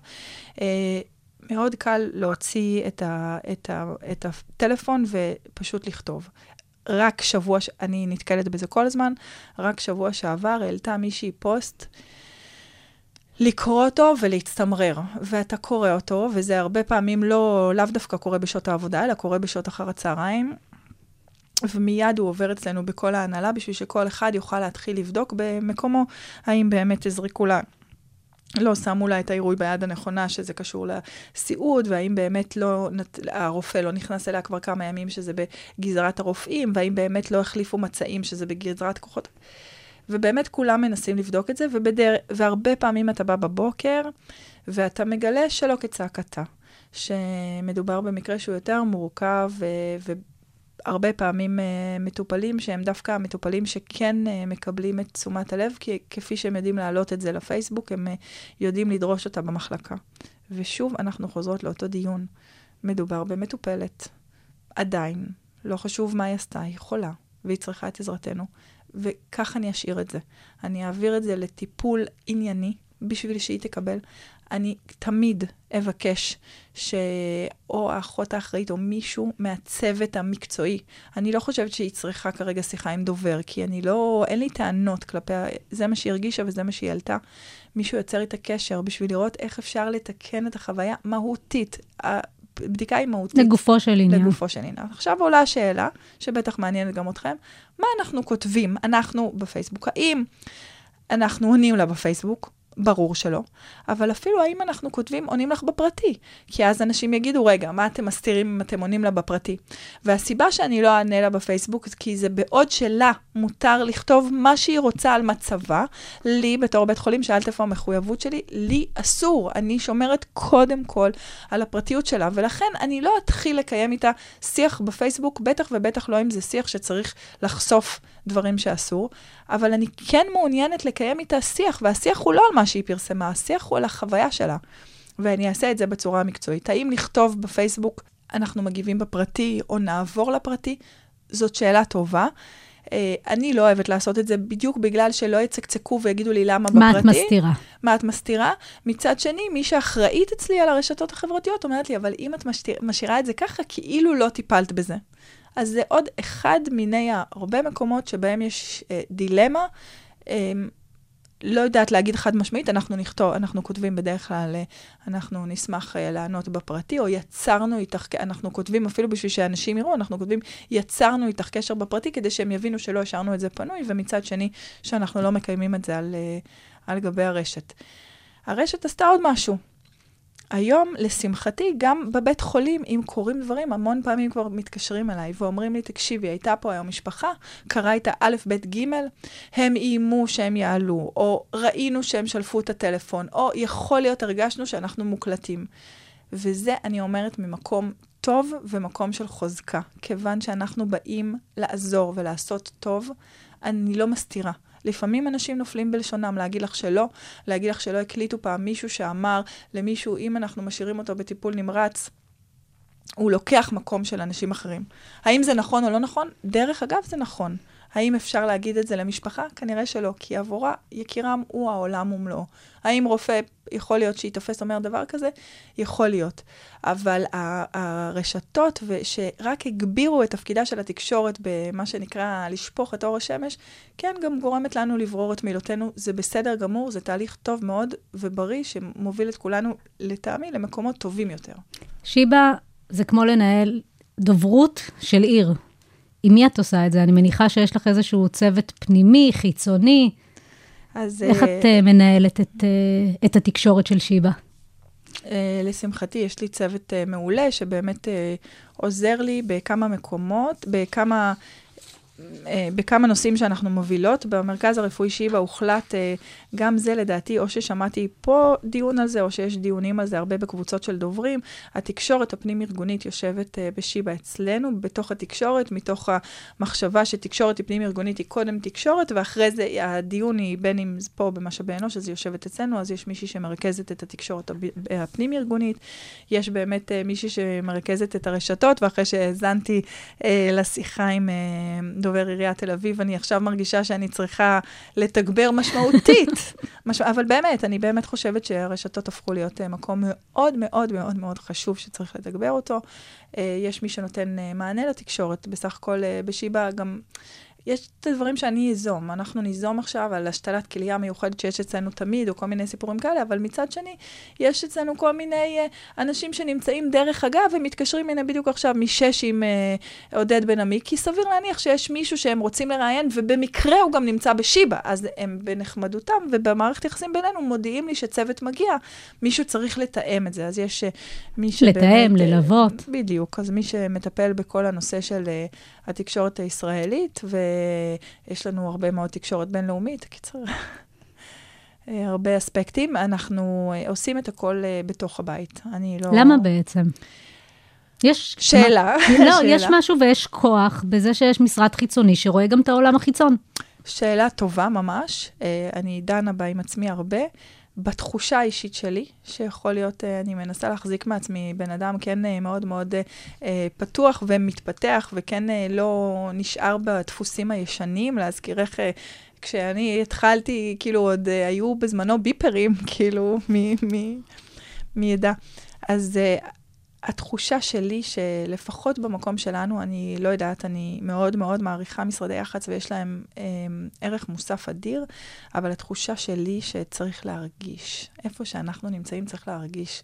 מאוד קל להוציא את, ה, את, ה, את הטלפון ופשוט לכתוב. רק שבוע, ש- אני נתקלת בזה כל הזמן, רק שבוע שעבר העלתה מישהי פוסט לקרוא אותו ולהצטמרר. ואתה קורא אותו, וזה הרבה פעמים לא, לאו דווקא קורה בשעות העבודה, אלא קורה בשעות אחר הצהריים. ומיד הוא עובר אצלנו בכל ההנהלה, בשביל שכל אחד יוכל להתחיל לבדוק במקומו, האם באמת הזריקו לה לא שמו לה את העירוי ביד הנכונה, שזה קשור לסיעוד, והאם באמת לא, הרופא לא נכנס אליה כבר כמה ימים, שזה בגזרת הרופאים, והאם באמת לא החליפו מצעים, שזה בגזרת כוחות. ובאמת כולם מנסים לבדוק את זה, ובדר... והרבה פעמים אתה בא בבוקר, ואתה מגלה שלא כצעקתה, שמדובר במקרה שהוא יותר מורכב, ו... והרבה פעמים uh, מטופלים שהם דווקא המטופלים שכן uh, מקבלים את תשומת הלב, כי כפי שהם יודעים להעלות את זה לפייסבוק, הם uh, יודעים לדרוש אותה במחלקה. ושוב, אנחנו חוזרות לאותו דיון. מדובר במטופלת. עדיין, לא חשוב מה היא עשתה, היא חולה, והיא צריכה את עזרתנו. וכך אני אשאיר את זה. אני אעביר את זה לטיפול ענייני בשביל שהיא תקבל. אני תמיד אבקש שאו האחות האחראית או מישהו מהצוות המקצועי, אני לא חושבת שהיא צריכה כרגע שיחה עם דובר, כי אני לא, אין לי טענות כלפיה, זה מה שהיא הרגישה וזה מה שהיא העלתה. מישהו יוצר איתה קשר בשביל לראות איך אפשר לתקן את החוויה מהותית. הבדיקה היא מהותית. לגופו של עניין. לגופו של עניין. עכשיו עולה השאלה, שבטח מעניינת גם אתכם, מה אנחנו כותבים, אנחנו בפייסבוק? האם אנחנו עונים לה בפייסבוק? ברור שלא. אבל אפילו האם אנחנו כותבים, עונים לך בפרטי. כי אז אנשים יגידו, רגע, מה אתם מסתירים אם אתם עונים לה בפרטי? והסיבה שאני לא אענה לה בפייסבוק, כי זה בעוד שלה מותר לכתוב מה שהיא רוצה על מצבה, לי, בתור בית חולים, שאלת איפה המחויבות שלי, לי אסור. אני שומרת קודם כל על הפרטיות שלה, ולכן אני לא אתחיל לקיים איתה שיח בפייסבוק, בטח ובטח לא אם זה שיח שצריך לחשוף דברים שאסור, אבל אני כן מעוניינת לקיים איתה שיח, והשיח הוא לא על מה שהיא פרסמה, השיח הוא על החוויה שלה. ואני אעשה את זה בצורה המקצועית. האם לכתוב בפייסבוק, אנחנו מגיבים בפרטי, או נעבור לפרטי? זאת שאלה טובה. Uh, אני לא אוהבת לעשות את זה בדיוק בגלל שלא יצקצקו ויגידו לי למה בפרטי. מה את מסתירה? מה את מסתירה? מצד שני, מי שאחראית אצלי על הרשתות החברתיות אומרת לי, אבל אם את משאיר, משאירה את זה ככה, כאילו לא טיפלת בזה. אז זה עוד אחד מיני הרבה מקומות שבהם יש אה, דילמה. אה, לא יודעת להגיד חד משמעית, אנחנו נכתוב, אנחנו כותבים בדרך כלל, אה, אנחנו נשמח אה, לענות בפרטי, או יצרנו איתך, אנחנו כותבים אפילו בשביל שאנשים יראו, אנחנו כותבים, יצרנו איתך קשר בפרטי, כדי שהם יבינו שלא השארנו את זה פנוי, ומצד שני, שאנחנו לא מקיימים את זה על, אה, על גבי הרשת. הרשת עשתה עוד משהו. היום, לשמחתי, גם בבית חולים, אם קורים דברים, המון פעמים כבר מתקשרים אליי ואומרים לי, תקשיבי, הייתה פה היום משפחה, קרה איתה א', ב', ג', הם איימו שהם יעלו, או ראינו שהם שלפו את הטלפון, או יכול להיות, הרגשנו שאנחנו מוקלטים. וזה, אני אומרת, ממקום טוב ומקום של חוזקה. כיוון שאנחנו באים לעזור ולעשות טוב, אני לא מסתירה. לפעמים אנשים נופלים בלשונם, להגיד לך שלא, להגיד לך שלא הקליטו פעם מישהו שאמר למישהו, אם אנחנו משאירים אותו בטיפול נמרץ, הוא לוקח מקום של אנשים אחרים. האם זה נכון או לא נכון? דרך אגב, זה נכון. האם אפשר להגיד את זה למשפחה? כנראה שלא, כי עבורה יקירם הוא העולם ומלואו. האם רופא, יכול להיות שייתפס אומר דבר כזה? יכול להיות. אבל הרשתות, שרק הגבירו את תפקידה של התקשורת במה שנקרא לשפוך את אור השמש, כן, גם גורמת לנו לברור את מילותינו. זה בסדר גמור, זה תהליך טוב מאוד ובריא, שמוביל את כולנו, לטעמי, למקומות טובים יותר. שיבא זה כמו לנהל דוברות של עיר. עם מי את עושה את זה? אני מניחה שיש לך איזשהו צוות פנימי, חיצוני. אז איך את אה, מנהלת את, אה, את התקשורת של שיבא? אה, לשמחתי, יש לי צוות אה, מעולה שבאמת אה, עוזר לי בכמה מקומות, בכמה... אה, בכמה נושאים שאנחנו מובילות. במרכז הרפואי שיבא הוחלט אה, גם זה לדעתי, או ששמעתי פה דיון על זה, או שיש דיונים על זה הרבה בקבוצות של דוברים. התקשורת הפנים-ארגונית יושבת אה, בשיבא אצלנו, בתוך התקשורת, מתוך המחשבה שתקשורת היא פנים-ארגונית, היא קודם תקשורת, ואחרי זה הדיון היא בין אם פה במשאבי אנוש, אז היא יושבת אצלנו, אז יש מישהי שמרכזת את התקשורת הפנים-ארגונית, יש באמת מישהי שמרכזת את הרשתות, ואחרי שהאזנתי לשיחה עם דובר עיריית תל אביב, אני עכשיו מרגישה שאני צריכה לתגבר משמעותית. מש... אבל באמת, אני באמת חושבת שהרשתות הפכו להיות אה, מקום מאוד מאוד מאוד מאוד חשוב שצריך לתגבר אותו. אה, יש מי שנותן אה, מענה לתקשורת, בסך הכל בשיבא גם... יש את הדברים שאני איזום. אנחנו ניזום עכשיו על השתלת כליה מיוחדת שיש אצלנו תמיד, או כל מיני סיפורים כאלה, אבל מצד שני, יש אצלנו כל מיני uh, אנשים שנמצאים דרך אגב, ומתקשרים, הנה בדיוק עכשיו משש עם uh, עודד בן עמי, כי סביר להניח שיש מישהו שהם רוצים לראיין, ובמקרה הוא גם נמצא בשיבא, אז הם בנחמדותם, ובמערכת יחסים בינינו מודיעים לי שצוות מגיע, מישהו צריך לתאם את זה, אז יש uh, מי שבאמת... לתאם, ללוות. בדיוק, אז מי שמטפל בכל הנושא של uh, התקשורת הישראלית, ויש לנו הרבה מאוד תקשורת בינלאומית, קיצר, אה, הרבה אספקטים. אנחנו אה, עושים את הכל אה, בתוך הבית. אני לא... למה בעצם? יש... שאלה. מה- לא, שאלה. יש משהו ויש כוח בזה שיש משרד חיצוני שרואה גם את העולם החיצון. שאלה טובה ממש, אני דנה בה עם עצמי הרבה. בתחושה האישית שלי, שיכול להיות, אה, אני מנסה להחזיק מעצמי בן אדם כן אה, מאוד מאוד אה, פתוח ומתפתח, וכן לא נשאר בדפוסים הישנים, להזכירך... אה, כשאני התחלתי, כאילו עוד אה, היו בזמנו ביפרים, כאילו, מ- מ- מידע. אז uh, התחושה שלי שלפחות במקום שלנו, אני לא יודעת, אני מאוד מאוד מעריכה משרדי יח"צ ויש להם um, ערך מוסף אדיר, אבל התחושה שלי שצריך להרגיש. איפה שאנחנו נמצאים צריך להרגיש.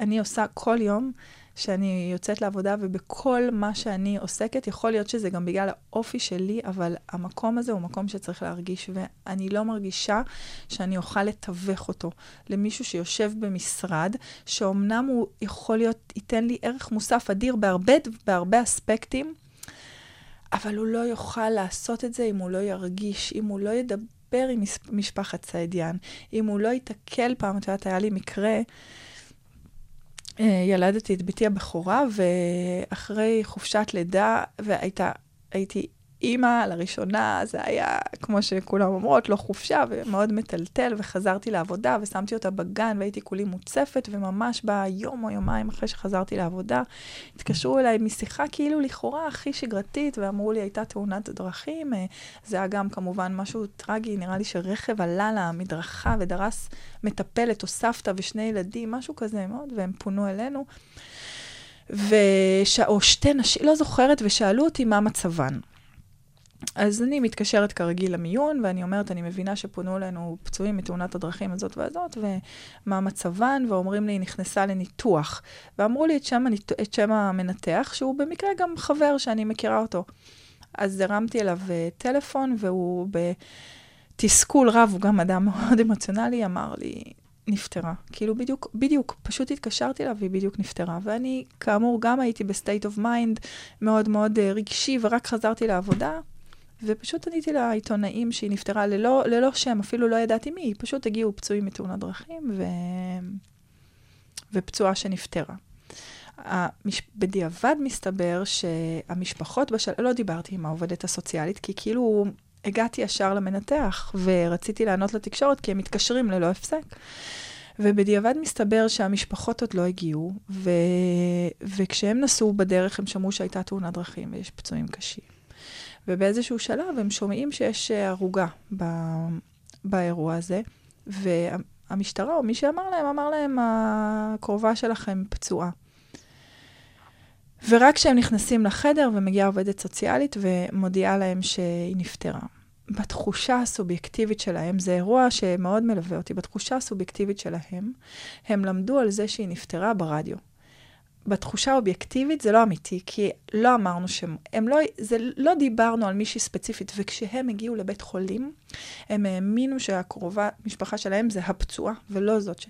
אני עושה כל יום שאני יוצאת לעבודה, ובכל מה שאני עוסקת, יכול להיות שזה גם בגלל האופי שלי, אבל המקום הזה הוא מקום שצריך להרגיש, ואני לא מרגישה שאני אוכל לתווך אותו למישהו שיושב במשרד, שאומנם הוא יכול להיות, ייתן לי ערך מוסף אדיר בהרבה, בהרבה אספקטים, אבל הוא לא יוכל לעשות את זה אם הוא לא ירגיש, אם הוא לא ידבר עם מש- משפחת סעידיאן, אם הוא לא ייתקל פעם, את יודעת, היה לי מקרה, ילדתי את בתי הבכורה, ואחרי חופשת לידה, והייתה, הייתי אימא לראשונה, זה היה, כמו שכולם אומרות, לא חופשה, ומאוד מטלטל, וחזרתי לעבודה, ושמתי אותה בגן, והייתי כולי מוצפת, וממש ביום או יומיים אחרי שחזרתי לעבודה, התקשרו אליי משיחה כאילו לכאורה הכי שגרתית, ואמרו לי, הייתה תאונת דרכים. אה, זה היה גם כמובן משהו טרגי, נראה לי שרכב עלה למדרכה ודרס מטפלת או סבתא ושני ילדים, משהו כזה מאוד, והם פונו אלינו. וש... או שתי נשים, לא זוכרת, ושאלו אותי מה מצבן. אז אני מתקשרת כרגיל למיון, ואני אומרת, אני מבינה שפונו אלינו פצועים מתאונת הדרכים הזאת והזאת, ומה מצבן, ואומרים לי, היא נכנסה לניתוח. ואמרו לי את שם, הניתוח, את שם המנתח, שהוא במקרה גם חבר שאני מכירה אותו. אז הרמתי אליו אה, טלפון, והוא בתסכול רב, הוא גם אדם מאוד אמוציונלי, אמר לי, נפטרה. כאילו בדיוק, בדיוק, פשוט התקשרתי אליו והיא בדיוק נפטרה. ואני, כאמור, גם הייתי ב state of mind מאוד מאוד אה, רגשי, ורק חזרתי לעבודה, ופשוט עניתי לעיתונאים שהיא נפטרה ללא, ללא שם, אפילו לא ידעתי מי, פשוט הגיעו פצועים מתאונת דרכים ו... ופצועה שנפטרה. המש... בדיעבד מסתבר שהמשפחות בשל... לא דיברתי עם העובדת הסוציאלית, כי כאילו הגעתי ישר למנתח, ורציתי לענות לתקשורת, כי הם מתקשרים ללא הפסק. ובדיעבד מסתבר שהמשפחות עוד לא הגיעו, ו... וכשהם נסעו בדרך הם שמעו שהייתה תאונת דרכים ויש פצועים קשים. ובאיזשהו שלב הם שומעים שיש אה, הרוגה ב... באירוע הזה, והמשטרה או מי שאמר להם, אמר להם, הקרובה שלכם פצועה. ורק כשהם נכנסים לחדר ומגיעה עובדת סוציאלית ומודיעה להם שהיא נפטרה. בתחושה הסובייקטיבית שלהם, זה אירוע שמאוד מלווה אותי, בתחושה הסובייקטיבית שלהם, הם למדו על זה שהיא נפטרה ברדיו. בתחושה האובייקטיבית זה לא אמיתי, כי לא אמרנו שהם, הם לא, זה, לא דיברנו על מישהי ספציפית, וכשהם הגיעו לבית חולים, הם האמינו שהקרובה, משפחה שלהם זה הפצועה, ולא זאת ש...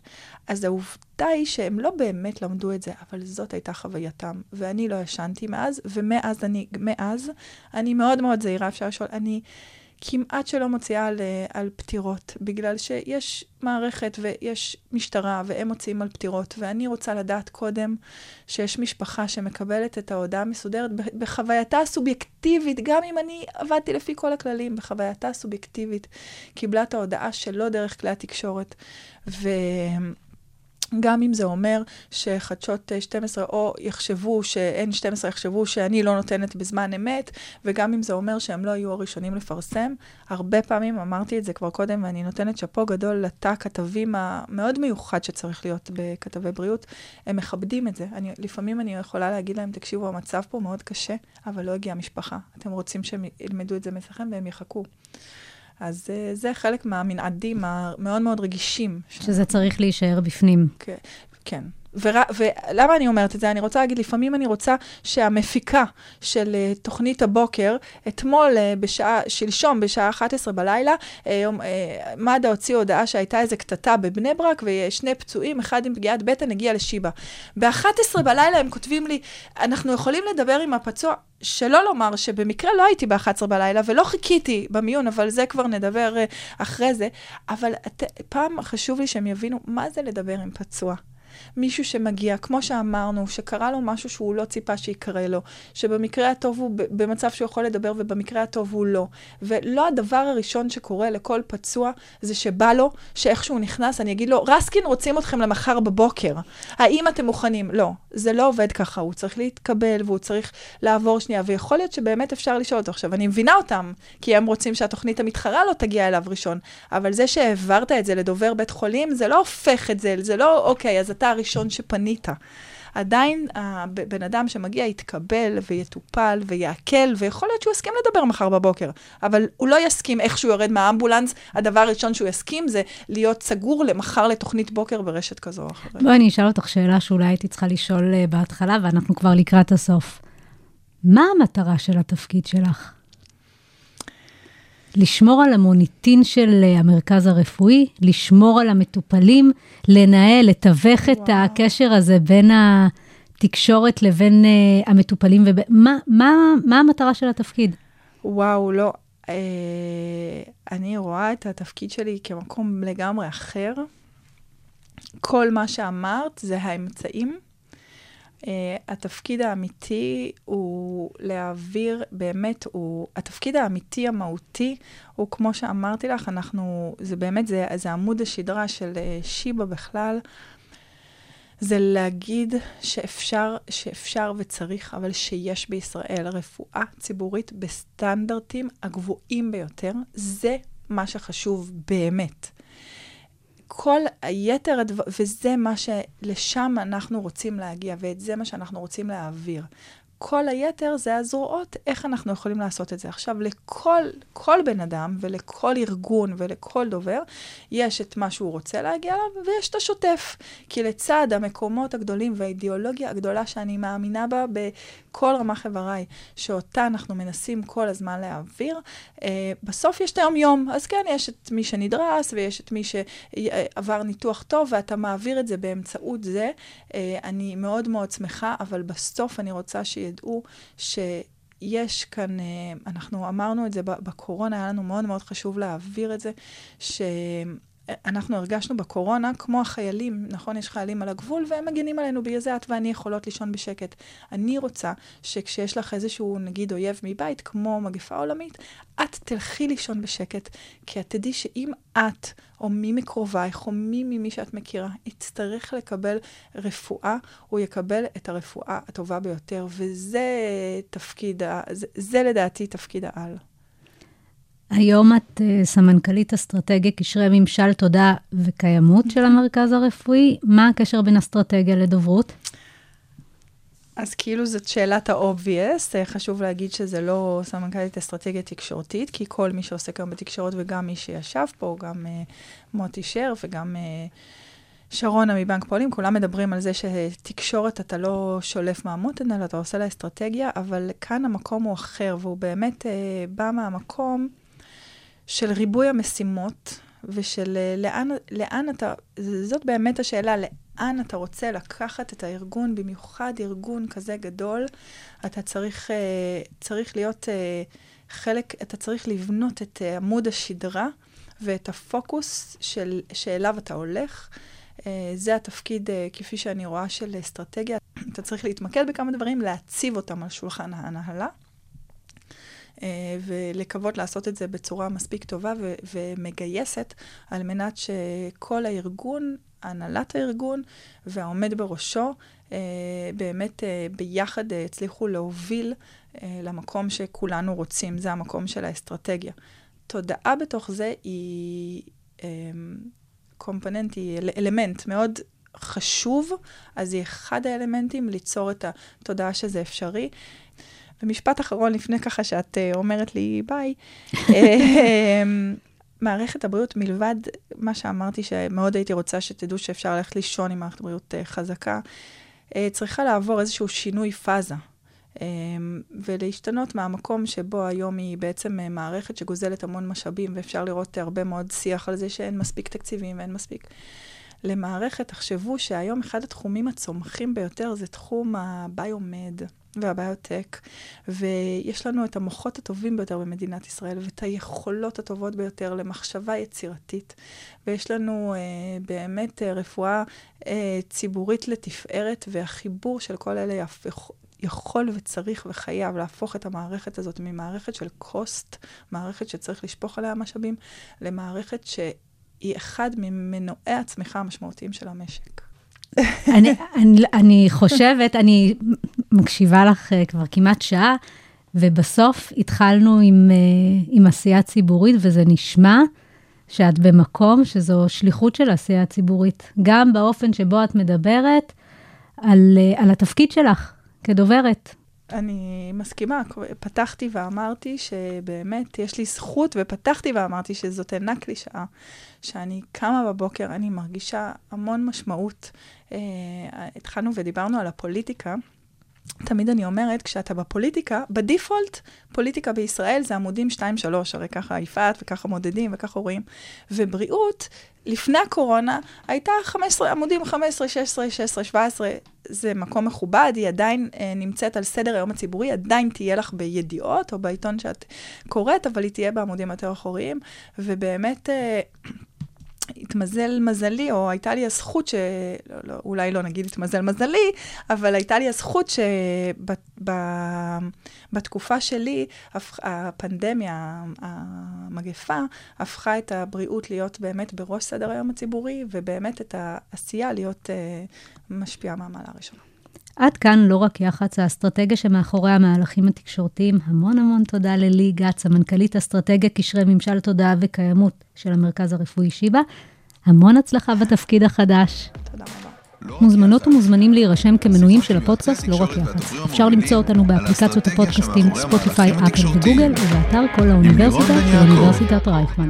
אז העובדה היא שהם לא באמת למדו את זה, אבל זאת הייתה חווייתם, ואני לא ישנתי מאז, ומאז אני, מאז, אני מאוד מאוד זהירה, אפשר לשאול, אני... כמעט שלא מוציאה על, אה, על פטירות, בגלל שיש מערכת ויש משטרה והם מוציאים על פטירות, ואני רוצה לדעת קודם שיש משפחה שמקבלת את ההודעה המסודרת בחווייתה הסובייקטיבית, גם אם אני עבדתי לפי כל הכללים, בחווייתה הסובייקטיבית, קיבלה את ההודעה שלא דרך כלי התקשורת. ו... גם אם זה אומר שחדשות 12 אה, או יחשבו ש-N12 יחשבו שאני לא נותנת בזמן אמת, וגם אם זה אומר שהם לא יהיו הראשונים לפרסם, הרבה פעמים אמרתי את זה כבר קודם, ואני נותנת שאפו גדול לתא הכתבים המאוד מיוחד שצריך להיות בכתבי בריאות, הם מכבדים את זה. אני, לפעמים אני יכולה להגיד להם, תקשיבו, המצב פה מאוד קשה, אבל לא הגיעה משפחה. אתם רוצים שהם ילמדו את זה אצלכם והם יחכו. אז uh, זה חלק מהמנעדים המאוד מאוד רגישים. שזה צריך להישאר בפנים. כן, כן. ור... ולמה אני אומרת את זה? אני רוצה להגיד, לפעמים אני רוצה שהמפיקה של uh, תוכנית הבוקר, אתמול, uh, בשעה, שלשום, בשעה 11 בלילה, uh, uh, מד"א הוציא הודעה שהייתה איזו קטטה בבני ברק, ושני פצועים, אחד עם פגיעת בטן, הגיע לשיבא. ב-11 בלילה הם כותבים לי, אנחנו יכולים לדבר עם הפצוע? שלא לומר שבמקרה לא הייתי ב-11 בלילה ולא חיכיתי במיון, אבל זה כבר נדבר uh, אחרי זה. אבל את, פעם חשוב לי שהם יבינו מה זה לדבר עם פצוע. מישהו שמגיע, כמו שאמרנו, שקרה לו משהו שהוא לא ציפה שיקרה לו, שבמקרה הטוב הוא במצב שהוא יכול לדבר ובמקרה הטוב הוא לא. ולא הדבר הראשון שקורה לכל פצוע זה שבא לו, שאיכשהו נכנס, אני אגיד לו, רסקין רוצים אתכם למחר בבוקר, האם אתם מוכנים? לא, זה לא עובד ככה, הוא צריך להתקבל והוא צריך לעבור שנייה, ויכול להיות שבאמת אפשר לשאול אותו. עכשיו, אני מבינה אותם, כי הם רוצים שהתוכנית המתחרה לא תגיע אליו ראשון, אבל זה שהעברת את זה לדובר בית חולים, זה לא הופך את זה, זה לא, אוקיי, אז אתה הראשון שפנית. עדיין הבן אדם שמגיע יתקבל ויטופל ויעכל, ויכול להיות שהוא יסכים לדבר מחר בבוקר, אבל הוא לא יסכים איך שהוא יורד מהאמבולנס, הדבר הראשון שהוא יסכים זה להיות סגור למחר לתוכנית בוקר ברשת כזו או אחרת. בואי אני אשאל אותך שאלה שאולי הייתי צריכה לשאול אה, בהתחלה, ואנחנו כבר לקראת הסוף. מה המטרה של התפקיד שלך? לשמור על המוניטין של אה, המרכז הרפואי, לשמור על המטופלים, לנהל, לתווך את הקשר הזה בין התקשורת לבין uh, המטופלים, ומה מה, מה המטרה של התפקיד? וואו, לא. אה, אני רואה את התפקיד שלי כמקום לגמרי אחר. כל מה שאמרת זה האמצעים. Uh, התפקיד האמיתי הוא להעביר, באמת, הוא, התפקיד האמיתי המהותי הוא, כמו שאמרתי לך, אנחנו, זה באמת, זה, זה עמוד השדרה של uh, שיבא בכלל, זה להגיד שאפשר, שאפשר וצריך, אבל שיש בישראל רפואה ציבורית בסטנדרטים הגבוהים ביותר, זה מה שחשוב באמת. כל היתר הדבר, וזה מה שלשם אנחנו רוצים להגיע, ואת זה מה שאנחנו רוצים להעביר. כל היתר זה הזרועות, איך אנחנו יכולים לעשות את זה. עכשיו, לכל כל בן אדם ולכל ארגון ולכל דובר, יש את מה שהוא רוצה להגיע אליו, ויש את השוטף. כי לצד המקומות הגדולים והאידיאולוגיה הגדולה שאני מאמינה בה בכל רמ"ח איבריי, שאותה אנחנו מנסים כל הזמן להעביר, אה, בסוף יש את היום-יום. אז כן, יש את מי שנדרס, ויש את מי שעבר ניתוח טוב, ואתה מעביר את זה באמצעות זה. אה, אני מאוד מאוד שמחה, אבל בסוף אני רוצה שיהיה... ידעו שיש כאן, אה, אנחנו אמרנו את זה בקורונה, היה לנו מאוד מאוד חשוב להעביר את זה, ש... אנחנו הרגשנו בקורונה כמו החיילים, נכון? יש חיילים על הגבול והם מגינים עלינו, בגלל זה את ואני יכולות לישון בשקט. אני רוצה שכשיש לך איזשהו, נגיד, אויב מבית, כמו מגפה עולמית, את תלכי לישון בשקט, כי את תדעי שאם את, או מי מקרובייך, או מי ממי שאת מכירה, יצטרך לקבל רפואה, הוא יקבל את הרפואה הטובה ביותר, וזה תפקיד, זה, זה לדעתי תפקיד העל. היום את אה, סמנכ"לית אסטרטגיה, קשרי ממשל, תודעה וקיימות של המרכז הרפואי. מה הקשר בין אסטרטגיה לדוברות? אז כאילו זאת שאלת ה-obvious, אה, חשוב להגיד שזה לא סמנכ"לית אסטרטגיה תקשורתית, כי כל מי שעוסק היום בתקשורת וגם מי שישב פה, גם uh, מוטי שר וגם uh, שרונה מבנק פועלים, כולם מדברים על זה שתקשורת אתה לא שולף מהמותן, אלא אתה עושה לה אסטרטגיה, אבל כאן המקום הוא אחר, והוא באמת uh, בא מהמקום של ריבוי המשימות, ושל uh, לאן, לאן אתה, זאת באמת השאלה, לאן אתה רוצה לקחת את הארגון, במיוחד ארגון כזה גדול, אתה צריך, uh, צריך להיות uh, חלק, אתה צריך לבנות את עמוד השדרה ואת הפוקוס של, שאליו אתה הולך. זה התפקיד, כפי שאני רואה, של אסטרטגיה. אתה צריך להתמקד בכמה דברים, להציב אותם על שולחן ההנהלה. אה, ולקוות לעשות את זה בצורה מספיק טובה ו- ומגייסת, על מנת שכל הארגון, הנהלת הארגון והעומד בראשו, אה, באמת אה, ביחד הצליחו להוביל למקום שכולנו רוצים, זה המקום של האסטרטגיה. תודעה בתוך זה היא קומפוננט, היא אלמנט מאוד חשוב, אז היא אחד האלמנטים ליצור את התודעה שזה אפשרי. ומשפט אחרון, לפני ככה שאת uh, אומרת לי ביי, אמ, מערכת הבריאות, מלבד מה שאמרתי, שמאוד הייתי רוצה שתדעו שאפשר ללכת לישון עם מערכת בריאות uh, חזקה, uh, צריכה לעבור איזשהו שינוי פאזה. Um, ולהשתנות מהמקום שבו היום היא בעצם מערכת שגוזלת המון משאבים, ואפשר לראות הרבה מאוד שיח על זה שאין מספיק תקציבים ואין מספיק. למערכת, תחשבו שהיום אחד התחומים הצומחים ביותר זה תחום הביומד. והביוטק, ויש לנו את המוחות הטובים ביותר במדינת ישראל, ואת היכולות הטובות ביותר למחשבה יצירתית, ויש לנו אה, באמת אה, רפואה אה, ציבורית לתפארת, והחיבור של כל אלה יהפוך, יכול וצריך וחייב להפוך את המערכת הזאת ממערכת של קוסט, מערכת שצריך לשפוך עליה משאבים, למערכת שהיא אחד ממנועי הצמיחה המשמעותיים של המשק. אני, אני, אני חושבת, אני מקשיבה לך uh, כבר כמעט שעה, ובסוף התחלנו עם, uh, עם עשייה ציבורית, וזה נשמע שאת במקום שזו שליחות של עשייה ציבורית, גם באופן שבו את מדברת על, uh, על התפקיד שלך כדוברת. אני מסכימה, פתחתי ואמרתי שבאמת יש לי זכות, ופתחתי ואמרתי שזאת אינה קלישאה, שאני קמה בבוקר, אני מרגישה המון משמעות. Uh, התחלנו ודיברנו על הפוליטיקה. תמיד אני אומרת, כשאתה בפוליטיקה, בדיפולט, פוליטיקה בישראל זה עמודים 2-3, הרי ככה יפעת וככה מודדים וככה רואים. ובריאות, לפני הקורונה, הייתה 15 עמודים, 15, 16, 16, 17, זה מקום מכובד, היא עדיין אה, נמצאת על סדר היום הציבורי, עדיין תהיה לך בידיעות או בעיתון שאת קוראת, אבל היא תהיה בעמודים יותר אחוריים, ובאמת... אה, התמזל מזלי, או הייתה לי הזכות ש... לא, לא, אולי לא נגיד התמזל מזלי, אבל הייתה לי הזכות שבתקופה שלי, הפנדמיה, המגפה, הפכה את הבריאות להיות באמת בראש סדר היום הציבורי, ובאמת את העשייה להיות uh, משפיעה מהמעלה הראשונה. עד כאן לא רק יח"צ, האסטרטגיה שמאחורי המהלכים התקשורתיים. המון המון תודה ללי גץ, המנכ"לית אסטרטגיה, קשרי ממשל תודעה וקיימות של המרכז הרפואי שיבא. המון הצלחה בתפקיד החדש. תודה רבה. מוזמנות ומוזמנים להירשם כמנויים של הפודקאסט לא רק יח"צ. אפשר למצוא אותנו באפליקציות הפודקאסטים ספוטיפיי, אפל וגוגל, ובאתר כל האוניברסיטה של אוניברסיטת רייכמן.